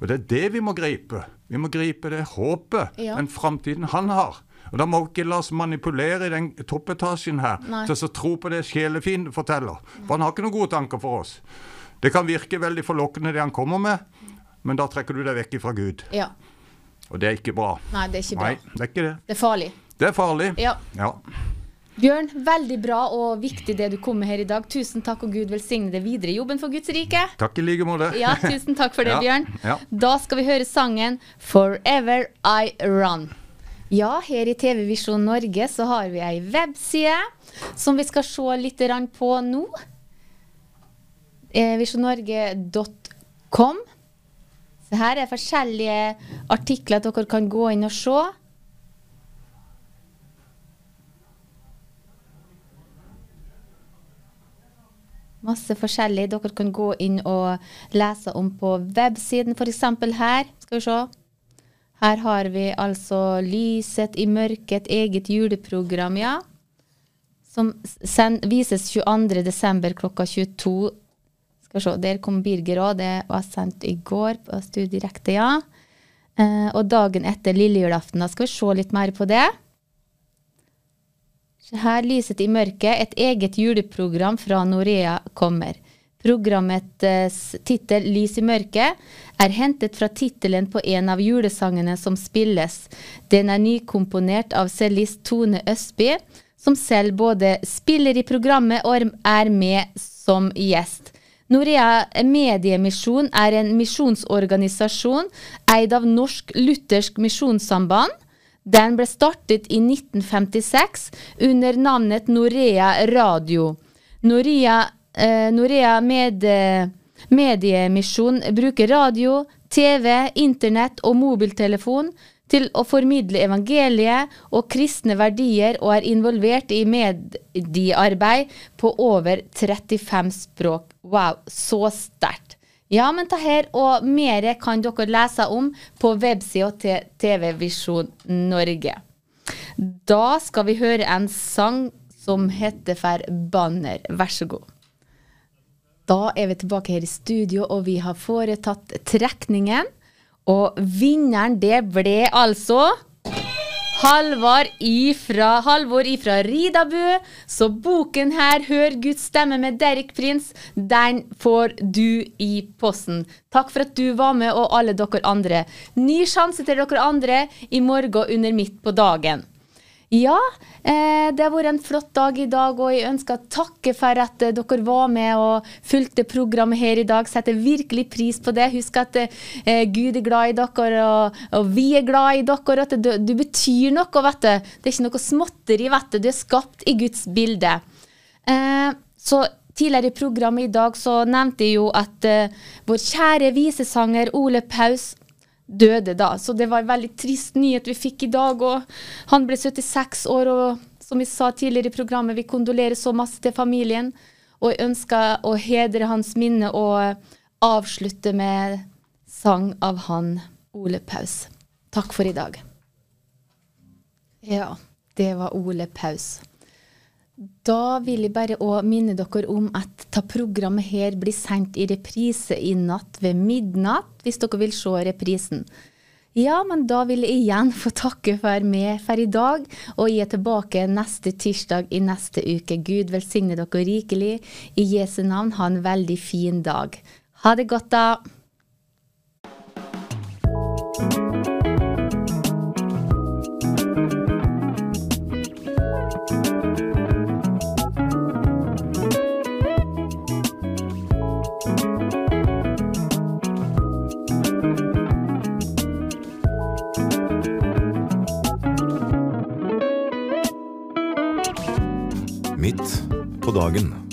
Og det er det vi må gripe. Vi må gripe det håpet, Ja. den framtiden han har. Og Da må vi ikke la oss manipulere i den toppetasjen her Nei. til å tro på det sjelefienden forteller. For han har ikke noen gode tanker for oss. Det kan virke veldig forlokkende det han kommer med, men da trekker du deg vekk fra Gud. Ja. Og det er ikke bra. Nei, det er ikke bra. Nei, det er ikke det. Det er farlig. Det er farlig. Ja. Ja. Bjørn, veldig bra og viktig det du kom med her i dag. Tusen takk, og Gud velsigne deg videre i jobben for Guds rike. Takk i like måte. Ja, tusen takk for det, Ja, Bjørn. ja. Da skal vi høre sangen 'Forever I Run'. Ja, her i TV Visjon Norge så har vi ei webside som vi skal se litt på nå. Eh, Visjonnorge.com. Her er forskjellige artikler dere kan gå inn og se. Masse forskjellig dere kan gå inn og lese om på websiden, f.eks. her. Skal vi se. Her har vi altså Lyset i mørket, eget juleprogram, ja. Som send, vises 22.12. klokka 22. Skal se, Der kom Birger òg. Det var sendt i går på Studio Direkte, ja. Eh, og dagen etter lillejulaften. Da skal vi se litt mer på det. Så Her lyset i mørket, et eget juleprogram fra Norea kommer. Programmets tittel 'Lys i mørket' er hentet fra tittelen på en av julesangene som spilles. Den er nykomponert av cellist Tone Østby, som selv både spiller i programmet og er med som gjest. Norea Mediemisjon er en misjonsorganisasjon eid av Norsk Luthersk Misjonssamband. Den ble startet i 1956 under navnet Norea Radio. Norea, eh, Norea Med, Mediemisjon bruker radio, TV, internett og mobiltelefon til å formidle evangeliet og kristne verdier, og er involvert i mediearbeid på over 35 språk. Wow, så sterkt. Ja, men ta her og mer kan dere lese om på websida til TV Visjon Norge. Da skal vi høre en sang som heter for Banner. Vær så god. Da er vi tilbake her i studio, og vi har foretatt trekningen. Og vinneren, det ble altså Halvor ifra, Halvor ifra Ridabu. Så boken her, 'Hør Guds stemme' med Derek Prins, den får du i posten. Takk for at du var med, og alle dere andre. Ny sjanse til dere andre i morgen under Midt på dagen. Ja, eh, det har vært en flott dag i dag, og jeg ønsker å takke for at eh, dere var med og fulgte programmet her i dag. Setter virkelig pris på det. Husk at eh, Gud er glad i dere, og, og vi er glad i dere. At du, du, betyr noe, vet du. Det er ikke noe småtteri, vet du. Du er skapt i Guds bilde. Så tidligere i programmet i dag så nevnte jeg jo at vår kjære visesanger Ole Paus døde da. Så det var en veldig trist nyhet vi fikk i dag. og Han ble 76 år, og som vi sa tidligere i programmet, vi kondolerer så masse til familien. Og jeg ønsker å hedre hans minne og avslutte med sang av han Ole Paus. Takk for i dag. Ja, det var Ole Paus. Da vil jeg bare òg minne dere om at ta programmet her blir sendt i reprise i natt ved midnatt, hvis dere vil se reprisen. Ja, men da vil jeg igjen få takke for meg for i dag, og jeg er tilbake neste tirsdag i neste uke. Gud velsigne dere rikelig. I Jesu navn, ha en veldig fin dag. Ha det godt, da. Dagen.